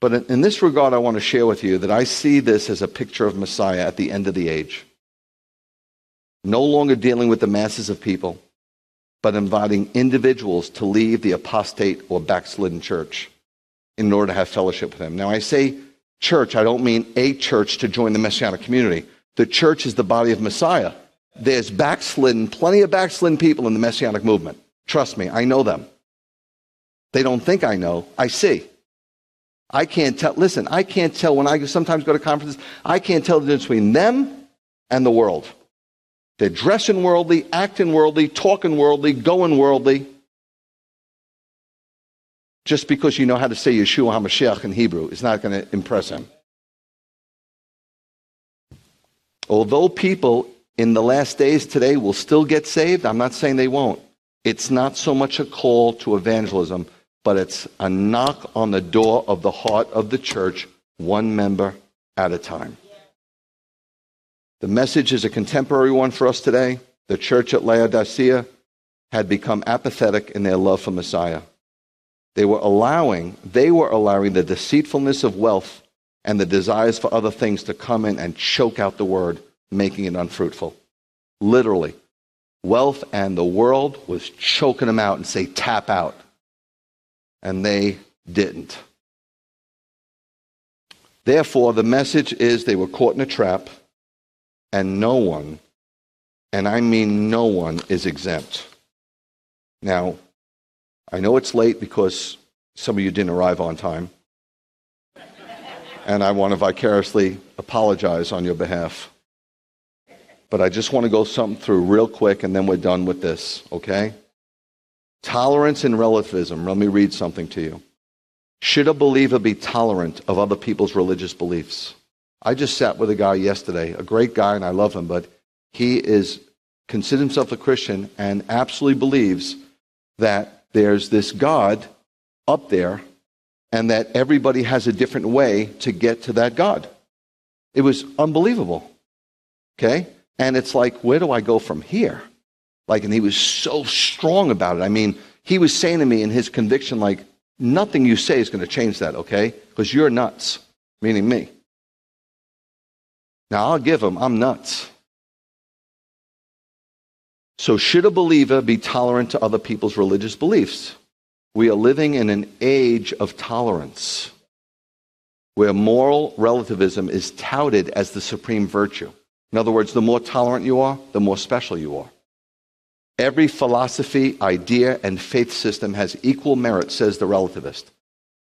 But in, in this regard, I want to share with you that I see this as a picture of Messiah at the end of the age. No longer dealing with the masses of people, but inviting individuals to leave the apostate or backslidden church in order to have fellowship with him. Now, I say church, I don't mean a church to join the messianic community. The church is the body of Messiah. There's backslidden, plenty of backslidden people in the messianic movement. Trust me, I know them. They don't think I know, I see. I can't tell, listen, I can't tell when I sometimes go to conferences, I can't tell the difference between them and the world. They're dressing worldly, acting worldly, talking worldly, going worldly. Just because you know how to say Yeshua HaMashiach in Hebrew is not going to impress him. Although people in the last days today will still get saved, I'm not saying they won't. It's not so much a call to evangelism, but it's a knock on the door of the heart of the church, one member at a time. The message is a contemporary one for us today. The church at Laodicea had become apathetic in their love for Messiah. They were allowing, they were allowing the deceitfulness of wealth and the desires for other things to come in and choke out the word, making it unfruitful. Literally. Wealth and the world was choking them out and say, tap out. And they didn't. Therefore, the message is they were caught in a trap, and no one, and I mean no one, is exempt. Now, I know it's late because some of you didn't arrive on time. And I want to vicariously apologize on your behalf. But I just want to go something through real quick and then we're done with this, okay? Tolerance and relativism. Let me read something to you. Should a believer be tolerant of other people's religious beliefs? I just sat with a guy yesterday, a great guy, and I love him, but he is considers himself a Christian and absolutely believes that there's this God up there and that everybody has a different way to get to that God. It was unbelievable. Okay? And it's like, where do I go from here? Like, and he was so strong about it. I mean, he was saying to me in his conviction, like, nothing you say is going to change that, okay? Because you're nuts, meaning me. Now, I'll give them, I'm nuts. So, should a believer be tolerant to other people's religious beliefs? We are living in an age of tolerance where moral relativism is touted as the supreme virtue. In other words, the more tolerant you are, the more special you are. Every philosophy, idea, and faith system has equal merit, says the relativist,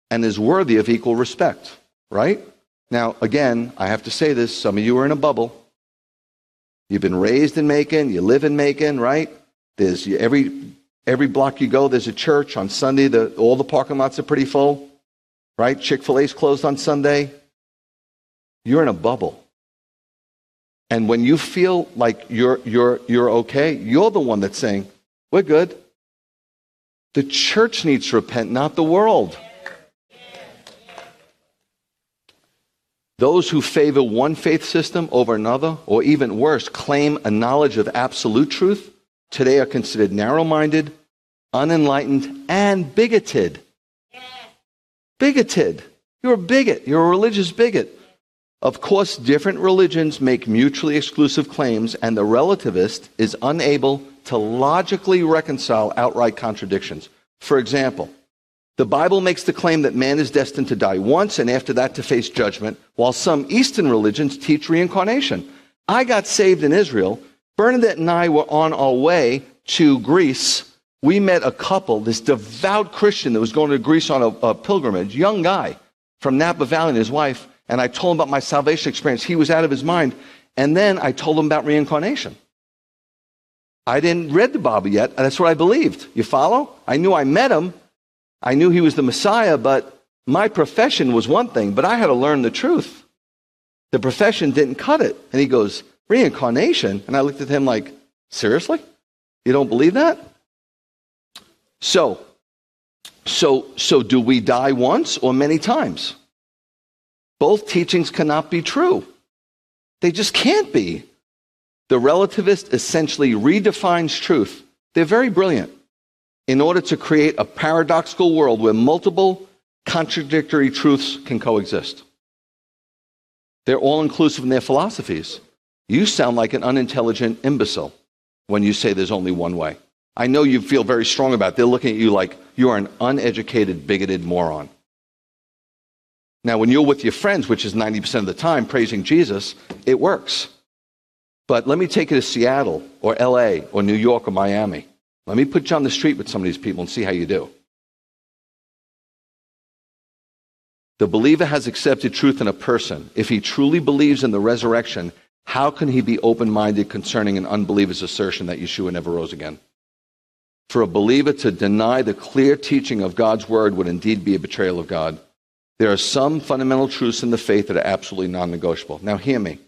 and is worthy of equal respect, right? Now, again, I have to say this some of you are in a bubble. You've been raised in Macon, you live in Macon, right? There's every every block you go, there's a church. On Sunday, the, all the parking lots are pretty full, right? Chick fil A's closed on Sunday. You're in a bubble. And when you feel like you're, you're, you're okay, you're the one that's saying, We're good. The church needs to repent, not the world. Those who favor one faith system over another, or even worse, claim a knowledge of absolute truth, today are considered narrow minded, unenlightened, and bigoted. Bigoted. You're a bigot. You're a religious bigot. Of course, different religions make mutually exclusive claims, and the relativist is unable to logically reconcile outright contradictions. For example, the Bible makes the claim that man is destined to die once and after that to face judgment, while some Eastern religions teach reincarnation. I got saved in Israel. Bernadette and I were on our way to Greece. We met a couple, this devout Christian that was going to Greece on a, a pilgrimage, young guy from Napa Valley and his wife. And I told him about my salvation experience. He was out of his mind. And then I told him about reincarnation. I didn't read the Bible yet, that's what I believed. You follow? I knew I met him, I knew he was the Messiah, but my profession was one thing, but I had to learn the truth. The profession didn't cut it. And he goes, Reincarnation? And I looked at him like, Seriously? You don't believe that? So, so, so do we die once or many times? Both teachings cannot be true. They just can't be. The relativist essentially redefines truth. They're very brilliant in order to create a paradoxical world where multiple contradictory truths can coexist. They're all inclusive in their philosophies. You sound like an unintelligent imbecile when you say there's only one way. I know you feel very strong about it. They're looking at you like you are an uneducated, bigoted moron. Now, when you're with your friends, which is 90% of the time, praising Jesus, it works. But let me take you to Seattle or LA or New York or Miami. Let me put you on the street with some of these people and see how you do. The believer has accepted truth in a person. If he truly believes in the resurrection, how can he be open minded concerning an unbeliever's assertion that Yeshua never rose again? For a believer to deny the clear teaching of God's word would indeed be a betrayal of God. There are some fundamental truths in the faith that are absolutely non negotiable. Now, hear me.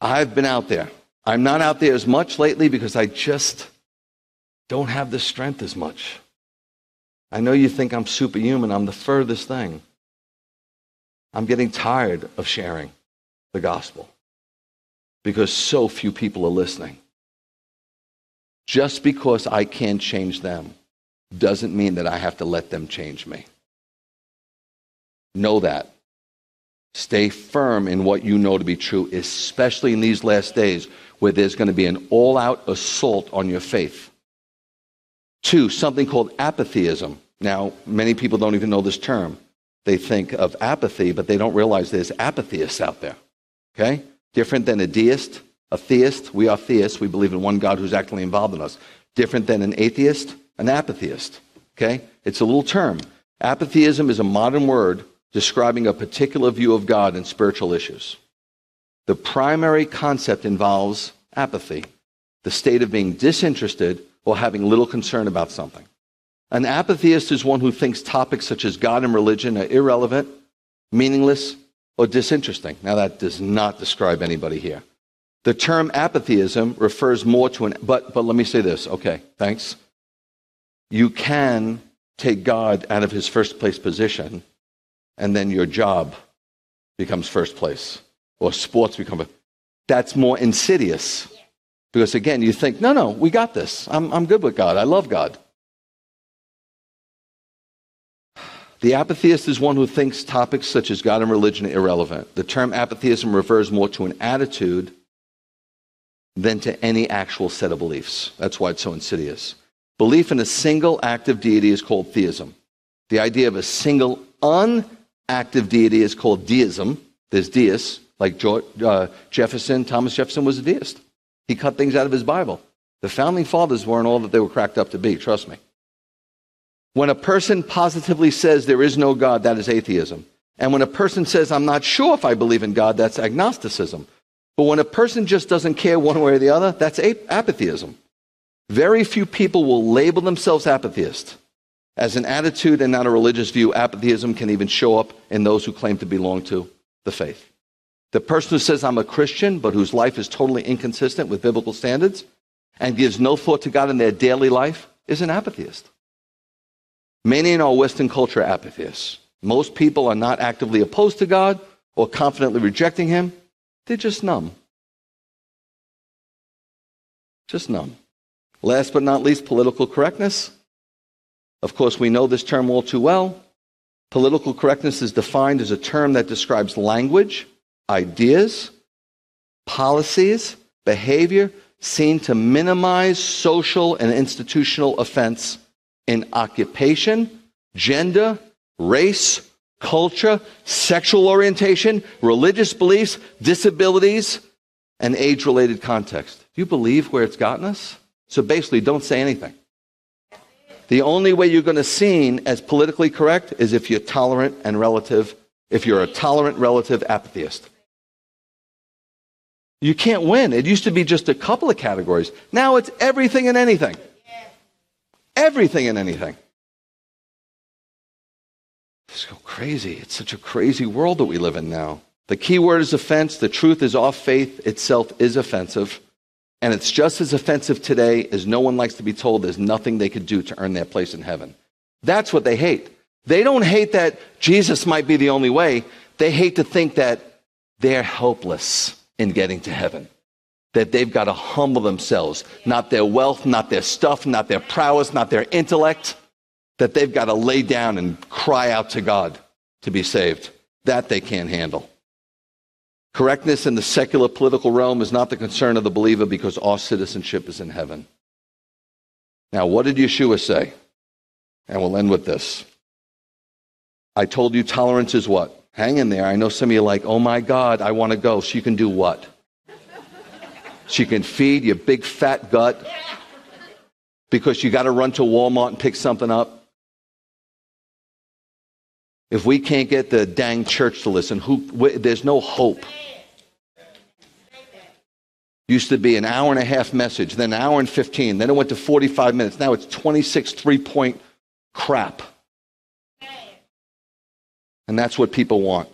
I've been out there. I'm not out there as much lately because I just don't have the strength as much. I know you think I'm superhuman. I'm the furthest thing. I'm getting tired of sharing the gospel because so few people are listening. Just because I can't change them doesn't mean that I have to let them change me. Know that. Stay firm in what you know to be true, especially in these last days where there's going to be an all out assault on your faith. Two, something called apatheism. Now, many people don't even know this term. They think of apathy, but they don't realize there's apatheists out there. Okay? Different than a deist, a theist. We are theists. We believe in one God who's actively involved in us. Different than an atheist, an apatheist. Okay? It's a little term. Apatheism is a modern word describing a particular view of God and spiritual issues. The primary concept involves apathy, the state of being disinterested or having little concern about something. An apatheist is one who thinks topics such as God and religion are irrelevant, meaningless, or disinteresting. Now, that does not describe anybody here. The term apatheism refers more to an, but, but let me say this. Okay, thanks. You can take God out of his first place position, and then your job becomes first place, or sports become, that's more insidious. Because again, you think, no, no, we got this. I'm, I'm good with God. I love God. The apatheist is one who thinks topics such as God and religion are irrelevant. The term apatheism refers more to an attitude than to any actual set of beliefs. That's why it's so insidious. Belief in a single active deity is called theism. The idea of a single unactive deity is called deism. There's deists, like uh, Jefferson. Thomas Jefferson was a deist. He cut things out of his Bible. The founding fathers weren't all that they were cracked up to be, trust me. When a person positively says there is no God, that is atheism. And when a person says, I'm not sure if I believe in God, that's agnosticism. But when a person just doesn't care one way or the other, that's apatheism. Very few people will label themselves apatheist. As an attitude and not a religious view, apatheism can even show up in those who claim to belong to the faith. The person who says, I'm a Christian, but whose life is totally inconsistent with biblical standards and gives no thought to God in their daily life is an apatheist. Many in our Western culture are apatheists. Most people are not actively opposed to God or confidently rejecting Him. They're just numb. Just numb. Last but not least, political correctness. Of course, we know this term all too well. Political correctness is defined as a term that describes language, ideas, policies, behavior seen to minimize social and institutional offense in occupation, gender, race, culture, sexual orientation, religious beliefs, disabilities, and age related context. Do you believe where it's gotten us? So basically, don't say anything. The only way you're going to seen as politically correct is if you're tolerant and relative, if you're a tolerant relative apatheist. You can't win. It used to be just a couple of categories. Now it's everything and anything. Everything and anything. It's so crazy. It's such a crazy world that we live in now. The key word is offense. The truth is off faith itself is offensive. And it's just as offensive today as no one likes to be told there's nothing they could do to earn their place in heaven. That's what they hate. They don't hate that Jesus might be the only way. They hate to think that they're helpless in getting to heaven that they've got to humble themselves, not their wealth, not their stuff, not their prowess, not their intellect, that they've got to lay down and cry out to God to be saved. That they can't handle. Correctness in the secular political realm is not the concern of the believer because our citizenship is in heaven. Now, what did Yeshua say? And we'll end with this. I told you tolerance is what? Hang in there. I know some of you are like, oh my God, I want to go. You can do what? She can feed your big fat gut because you got to run to Walmart and pick something up. If we can't get the dang church to listen, who, there's no hope. Used to be an hour and a half message, then an hour and 15, then it went to 45 minutes. Now it's 26 three point crap. And that's what people want.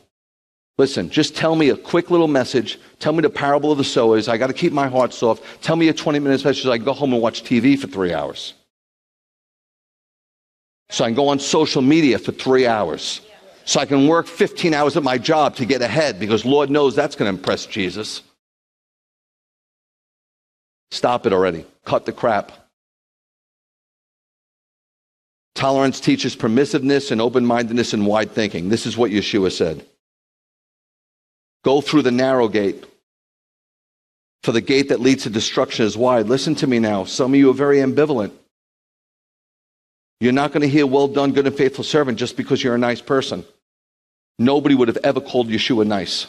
Listen, just tell me a quick little message. Tell me the parable of the sowers. I got to keep my heart soft. Tell me a 20 minute message I can go home and watch TV for three hours. So I can go on social media for three hours. So I can work 15 hours at my job to get ahead because Lord knows that's going to impress Jesus. Stop it already. Cut the crap. Tolerance teaches permissiveness and open mindedness and wide thinking. This is what Yeshua said. Go through the narrow gate, for the gate that leads to destruction is wide. Listen to me now. Some of you are very ambivalent. You're not going to hear, well done, good and faithful servant, just because you're a nice person. Nobody would have ever called Yeshua nice.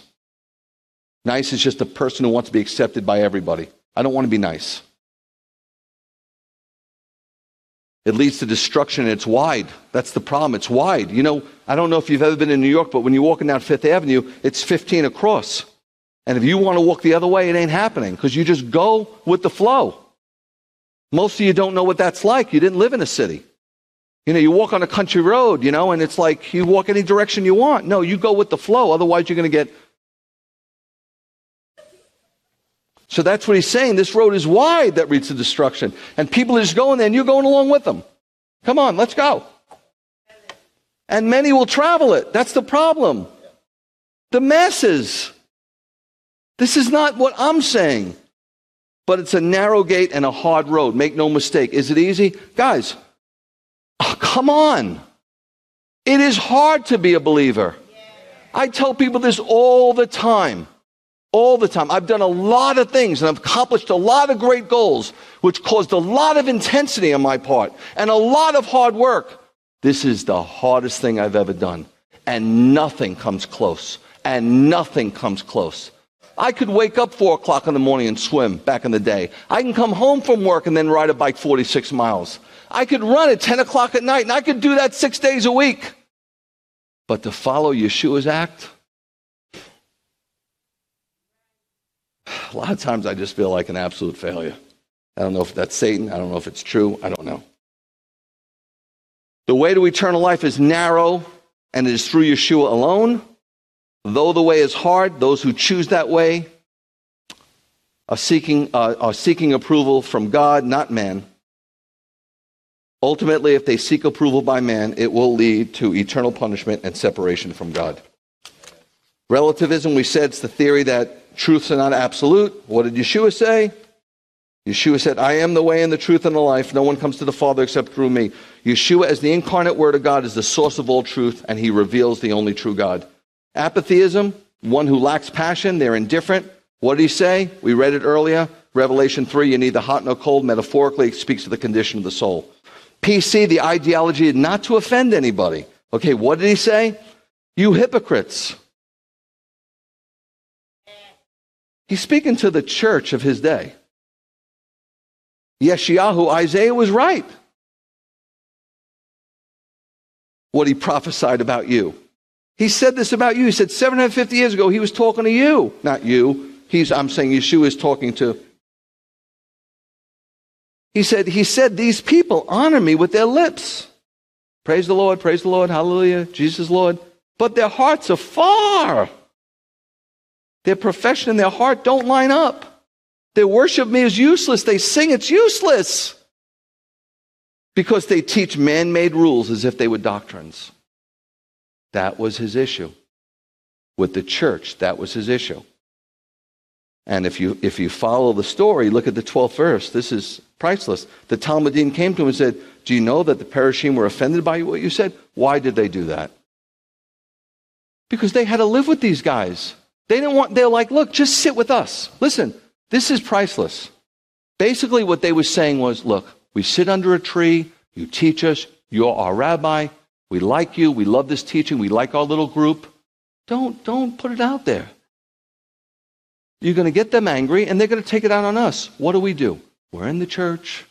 Nice is just a person who wants to be accepted by everybody. I don't want to be nice. It leads to destruction and it's wide. That's the problem. It's wide. You know, I don't know if you've ever been in New York, but when you're walking down Fifth Avenue, it's 15 across. And if you want to walk the other way, it ain't happening because you just go with the flow. Most of you don't know what that's like. You didn't live in a city. You know, you walk on a country road, you know, and it's like you walk any direction you want. No, you go with the flow. Otherwise, you're going to get. So that's what he's saying. This road is wide that leads to destruction. And people are just going there and you're going along with them. Come on, let's go. And many will travel it. That's the problem. The masses. This is not what I'm saying. But it's a narrow gate and a hard road. Make no mistake. Is it easy? Guys, Oh, come on. It is hard to be a believer. I tell people this all the time. All the time. I've done a lot of things and I've accomplished a lot of great goals, which caused a lot of intensity on my part and a lot of hard work. This is the hardest thing I've ever done. And nothing comes close. And nothing comes close. I could wake up four o'clock in the morning and swim back in the day. I can come home from work and then ride a bike 46 miles. I could run at 10 o'clock at night, and I could do that six days a week. But to follow Yeshua's act, *laughs* a lot of times I just feel like an absolute failure. I don't know if that's Satan. I don't know if it's true. I don't know. The way to eternal life is narrow, and it is through Yeshua alone. Though the way is hard, those who choose that way are seeking, uh, are seeking approval from God, not man. Ultimately, if they seek approval by man, it will lead to eternal punishment and separation from God. Relativism, we said, it's the theory that truths are not absolute. What did Yeshua say? Yeshua said, I am the way and the truth and the life. No one comes to the Father except through me. Yeshua, as the incarnate Word of God, is the source of all truth, and he reveals the only true God. Apatheism, one who lacks passion, they're indifferent. What did he say? We read it earlier. Revelation 3, you're neither hot nor cold. Metaphorically, it speaks to the condition of the soul. PC, the ideology not to offend anybody. Okay, what did he say? You hypocrites. He's speaking to the church of his day. Yeshayahu, Isaiah was right. What he prophesied about you. He said this about you. He said 750 years ago, he was talking to you, not you. He's, I'm saying Yeshua is talking to he said, he said, these people honor me with their lips. Praise the Lord, praise the Lord, hallelujah, Jesus Lord. But their hearts are far. Their profession and their heart don't line up. Their worship me is useless. They sing, it's useless. Because they teach man made rules as if they were doctrines. That was his issue. With the church, that was his issue. And if you, if you follow the story, look at the 12th verse. This is priceless. The Talmidim came to him and said, Do you know that the Parashim were offended by what you said? Why did they do that? Because they had to live with these guys. They didn't want, they're like, Look, just sit with us. Listen, this is priceless. Basically, what they were saying was, Look, we sit under a tree, you teach us, you're our rabbi, we like you, we love this teaching, we like our little group. Don't, don't put it out there. You're going to get them angry and they're going to take it out on us. What do we do? We're in the church.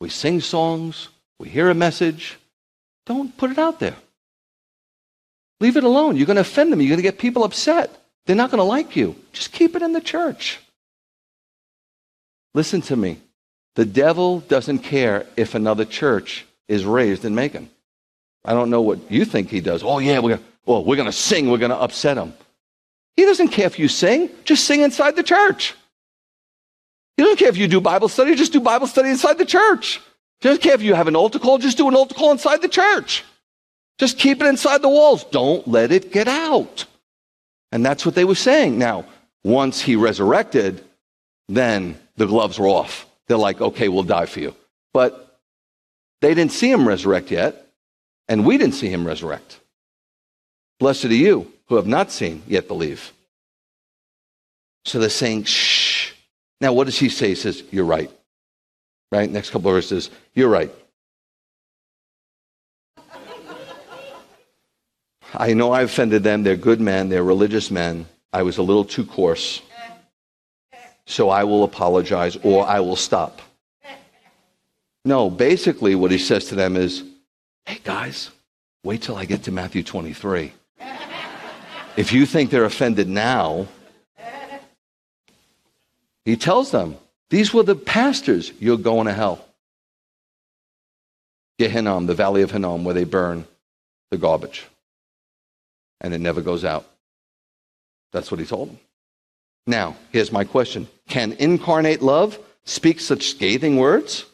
We sing songs. We hear a message. Don't put it out there. Leave it alone. You're going to offend them. You're going to get people upset. They're not going to like you. Just keep it in the church. Listen to me. The devil doesn't care if another church is raised in Macon. I don't know what you think he does. Oh, yeah, we're, well, we're going to sing. We're going to upset him. He doesn't care if you sing, just sing inside the church. He doesn't care if you do Bible study, just do Bible study inside the church. He doesn't care if you have an altar call, just do an altar call inside the church. Just keep it inside the walls. Don't let it get out. And that's what they were saying. Now, once he resurrected, then the gloves were off. They're like, okay, we'll die for you. But they didn't see him resurrect yet, and we didn't see him resurrect. Blessed are you who have not seen yet believe. So they're saying, shh. Now, what does he say? He says, You're right. Right? Next couple of verses, You're right. I know I offended them. They're good men, they're religious men. I was a little too coarse. So I will apologize or I will stop. No, basically, what he says to them is, Hey, guys, wait till I get to Matthew 23. If you think they're offended now, he tells them, these were the pastors, you're going to hell. Gehenna, the valley of Hinnom, where they burn the garbage. And it never goes out. That's what he told them. Now, here's my question Can incarnate love speak such scathing words?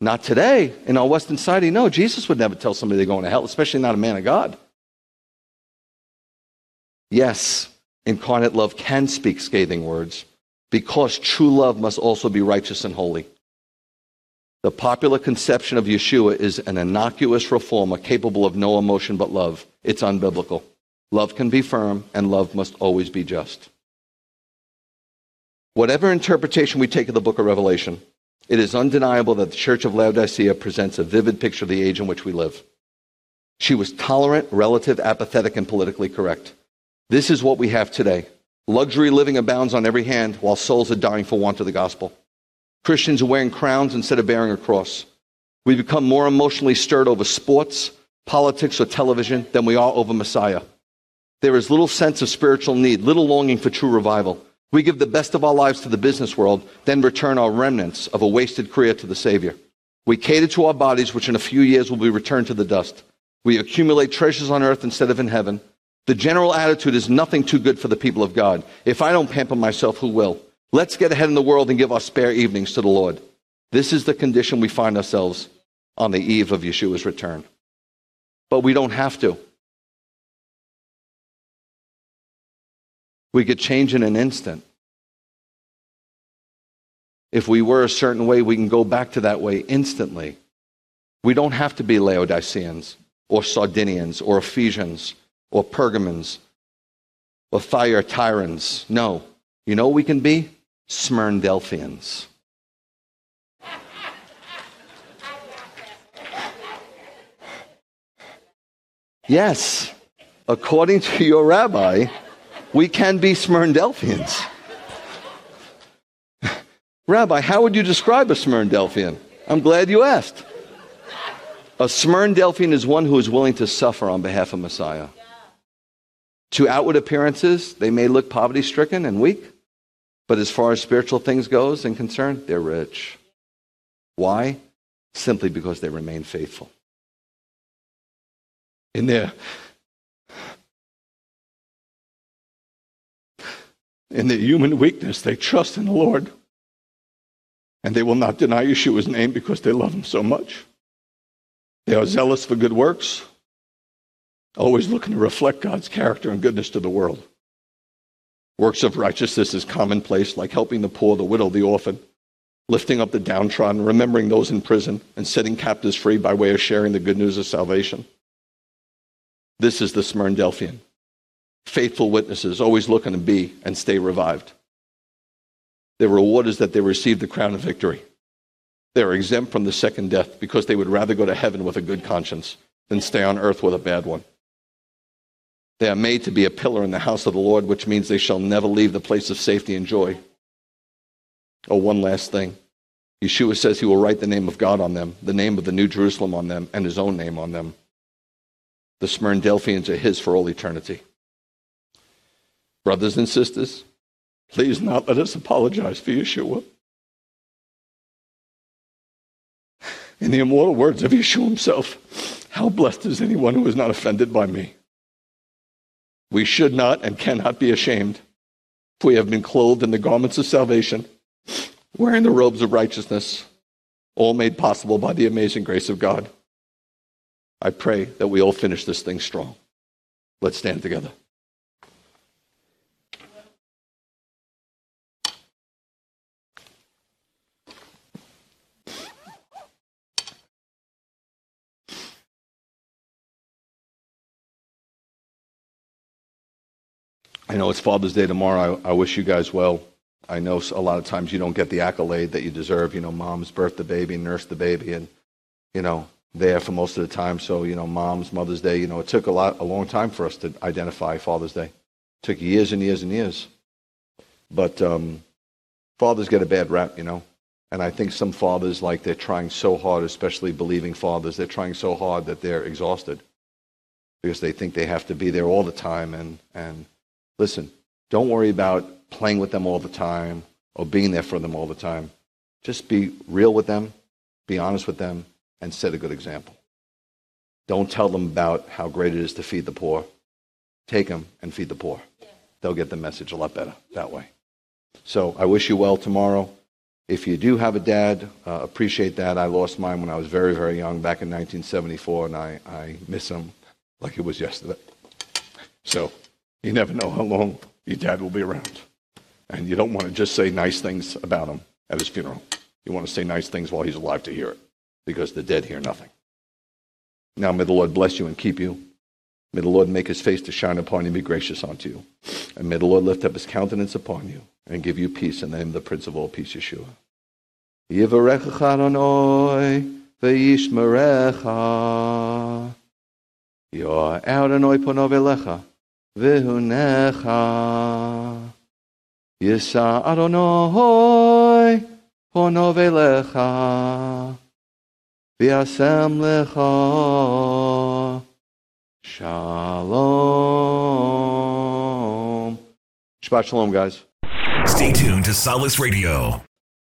Not today. In our Western society, no. Jesus would never tell somebody they're going to hell, especially not a man of God. Yes, incarnate love can speak scathing words because true love must also be righteous and holy. The popular conception of Yeshua is an innocuous reformer capable of no emotion but love. It's unbiblical. Love can be firm, and love must always be just. Whatever interpretation we take of the book of Revelation, it is undeniable that the Church of Laodicea presents a vivid picture of the age in which we live. She was tolerant, relative, apathetic, and politically correct. This is what we have today. Luxury living abounds on every hand while souls are dying for want of the gospel. Christians are wearing crowns instead of bearing a cross. We become more emotionally stirred over sports, politics, or television than we are over Messiah. There is little sense of spiritual need, little longing for true revival. We give the best of our lives to the business world, then return our remnants of a wasted career to the Savior. We cater to our bodies, which in a few years will be returned to the dust. We accumulate treasures on earth instead of in heaven. The general attitude is nothing too good for the people of God. If I don't pamper myself, who will? Let's get ahead in the world and give our spare evenings to the Lord. This is the condition we find ourselves on the eve of Yeshua's return. But we don't have to. We could change in an instant. If we were a certain way, we can go back to that way instantly. We don't have to be Laodiceans or Sardinians or Ephesians or Pergamons or Thyatirans. No. You know we can be? Smyrndelphians. Yes, according to your rabbi, we can be Smyrndelphians. rabbi, how would you describe a Smyrndelphian? I'm glad you asked. A Smyrndelphian is one who is willing to suffer on behalf of Messiah. To outward appearances, they may look poverty stricken and weak, but as far as spiritual things goes and concerned, they're rich. Why? Simply because they remain faithful. In their in their human weakness, they trust in the Lord. And they will not deny Yeshua's name because they love him so much. They are zealous for good works, always looking to reflect God's character and goodness to the world. Works of righteousness is commonplace, like helping the poor, the widow, the orphan, lifting up the downtrodden, remembering those in prison, and setting captives free by way of sharing the good news of salvation. This is the Smyrndelphian. Faithful witnesses, always looking to be and stay revived. Their reward is that they receive the crown of victory. They are exempt from the second death because they would rather go to heaven with a good conscience than stay on earth with a bad one. They are made to be a pillar in the house of the Lord, which means they shall never leave the place of safety and joy. Oh, one last thing. Yeshua says he will write the name of God on them, the name of the New Jerusalem on them, and his own name on them. The Smyrndelphians are his for all eternity. Brothers and sisters, please not let us apologize for Yeshua. In the immortal words of Yeshua himself, how blessed is anyone who is not offended by me. We should not and cannot be ashamed if we have been clothed in the garments of salvation, wearing the robes of righteousness, all made possible by the amazing grace of God. I pray that we all finish this thing strong. Let's stand together. I know it's Father's Day tomorrow. I, I wish you guys well. I know a lot of times you don't get the accolade that you deserve. You know, moms birth the baby, nurse the baby, and, you know, there for most of the time. So, you know, mom's, Mother's Day, you know, it took a lot, a long time for us to identify Father's Day. It took years and years and years. But um, fathers get a bad rap, you know. And I think some fathers, like they're trying so hard, especially believing fathers, they're trying so hard that they're exhausted because they think they have to be there all the time. And, and listen, don't worry about playing with them all the time or being there for them all the time. Just be real with them, be honest with them, and set a good example. Don't tell them about how great it is to feed the poor. Take them and feed the poor. They'll get the message a lot better that way. So I wish you well tomorrow. If you do have a dad, uh, appreciate that. I lost mine when I was very, very young, back in 1974, and I, I miss him like it was yesterday. So you never know how long your dad will be around. And you don't want to just say nice things about him at his funeral. You want to say nice things while he's alive to hear it, because the dead hear nothing. Now may the Lord bless you and keep you. May the Lord make his face to shine upon you and be gracious unto you. And may the Lord lift up his countenance upon you and give you peace in the name of the Prince of all peace, Yeshua. Yivarecha Adonai v'yishmerecha. Yor Adonai v'hunecha. Yisa Adonai ponov elecha v'yasem lecha. Shalom. Shabbat shalom, guys. Stay tuned to Solace Radio.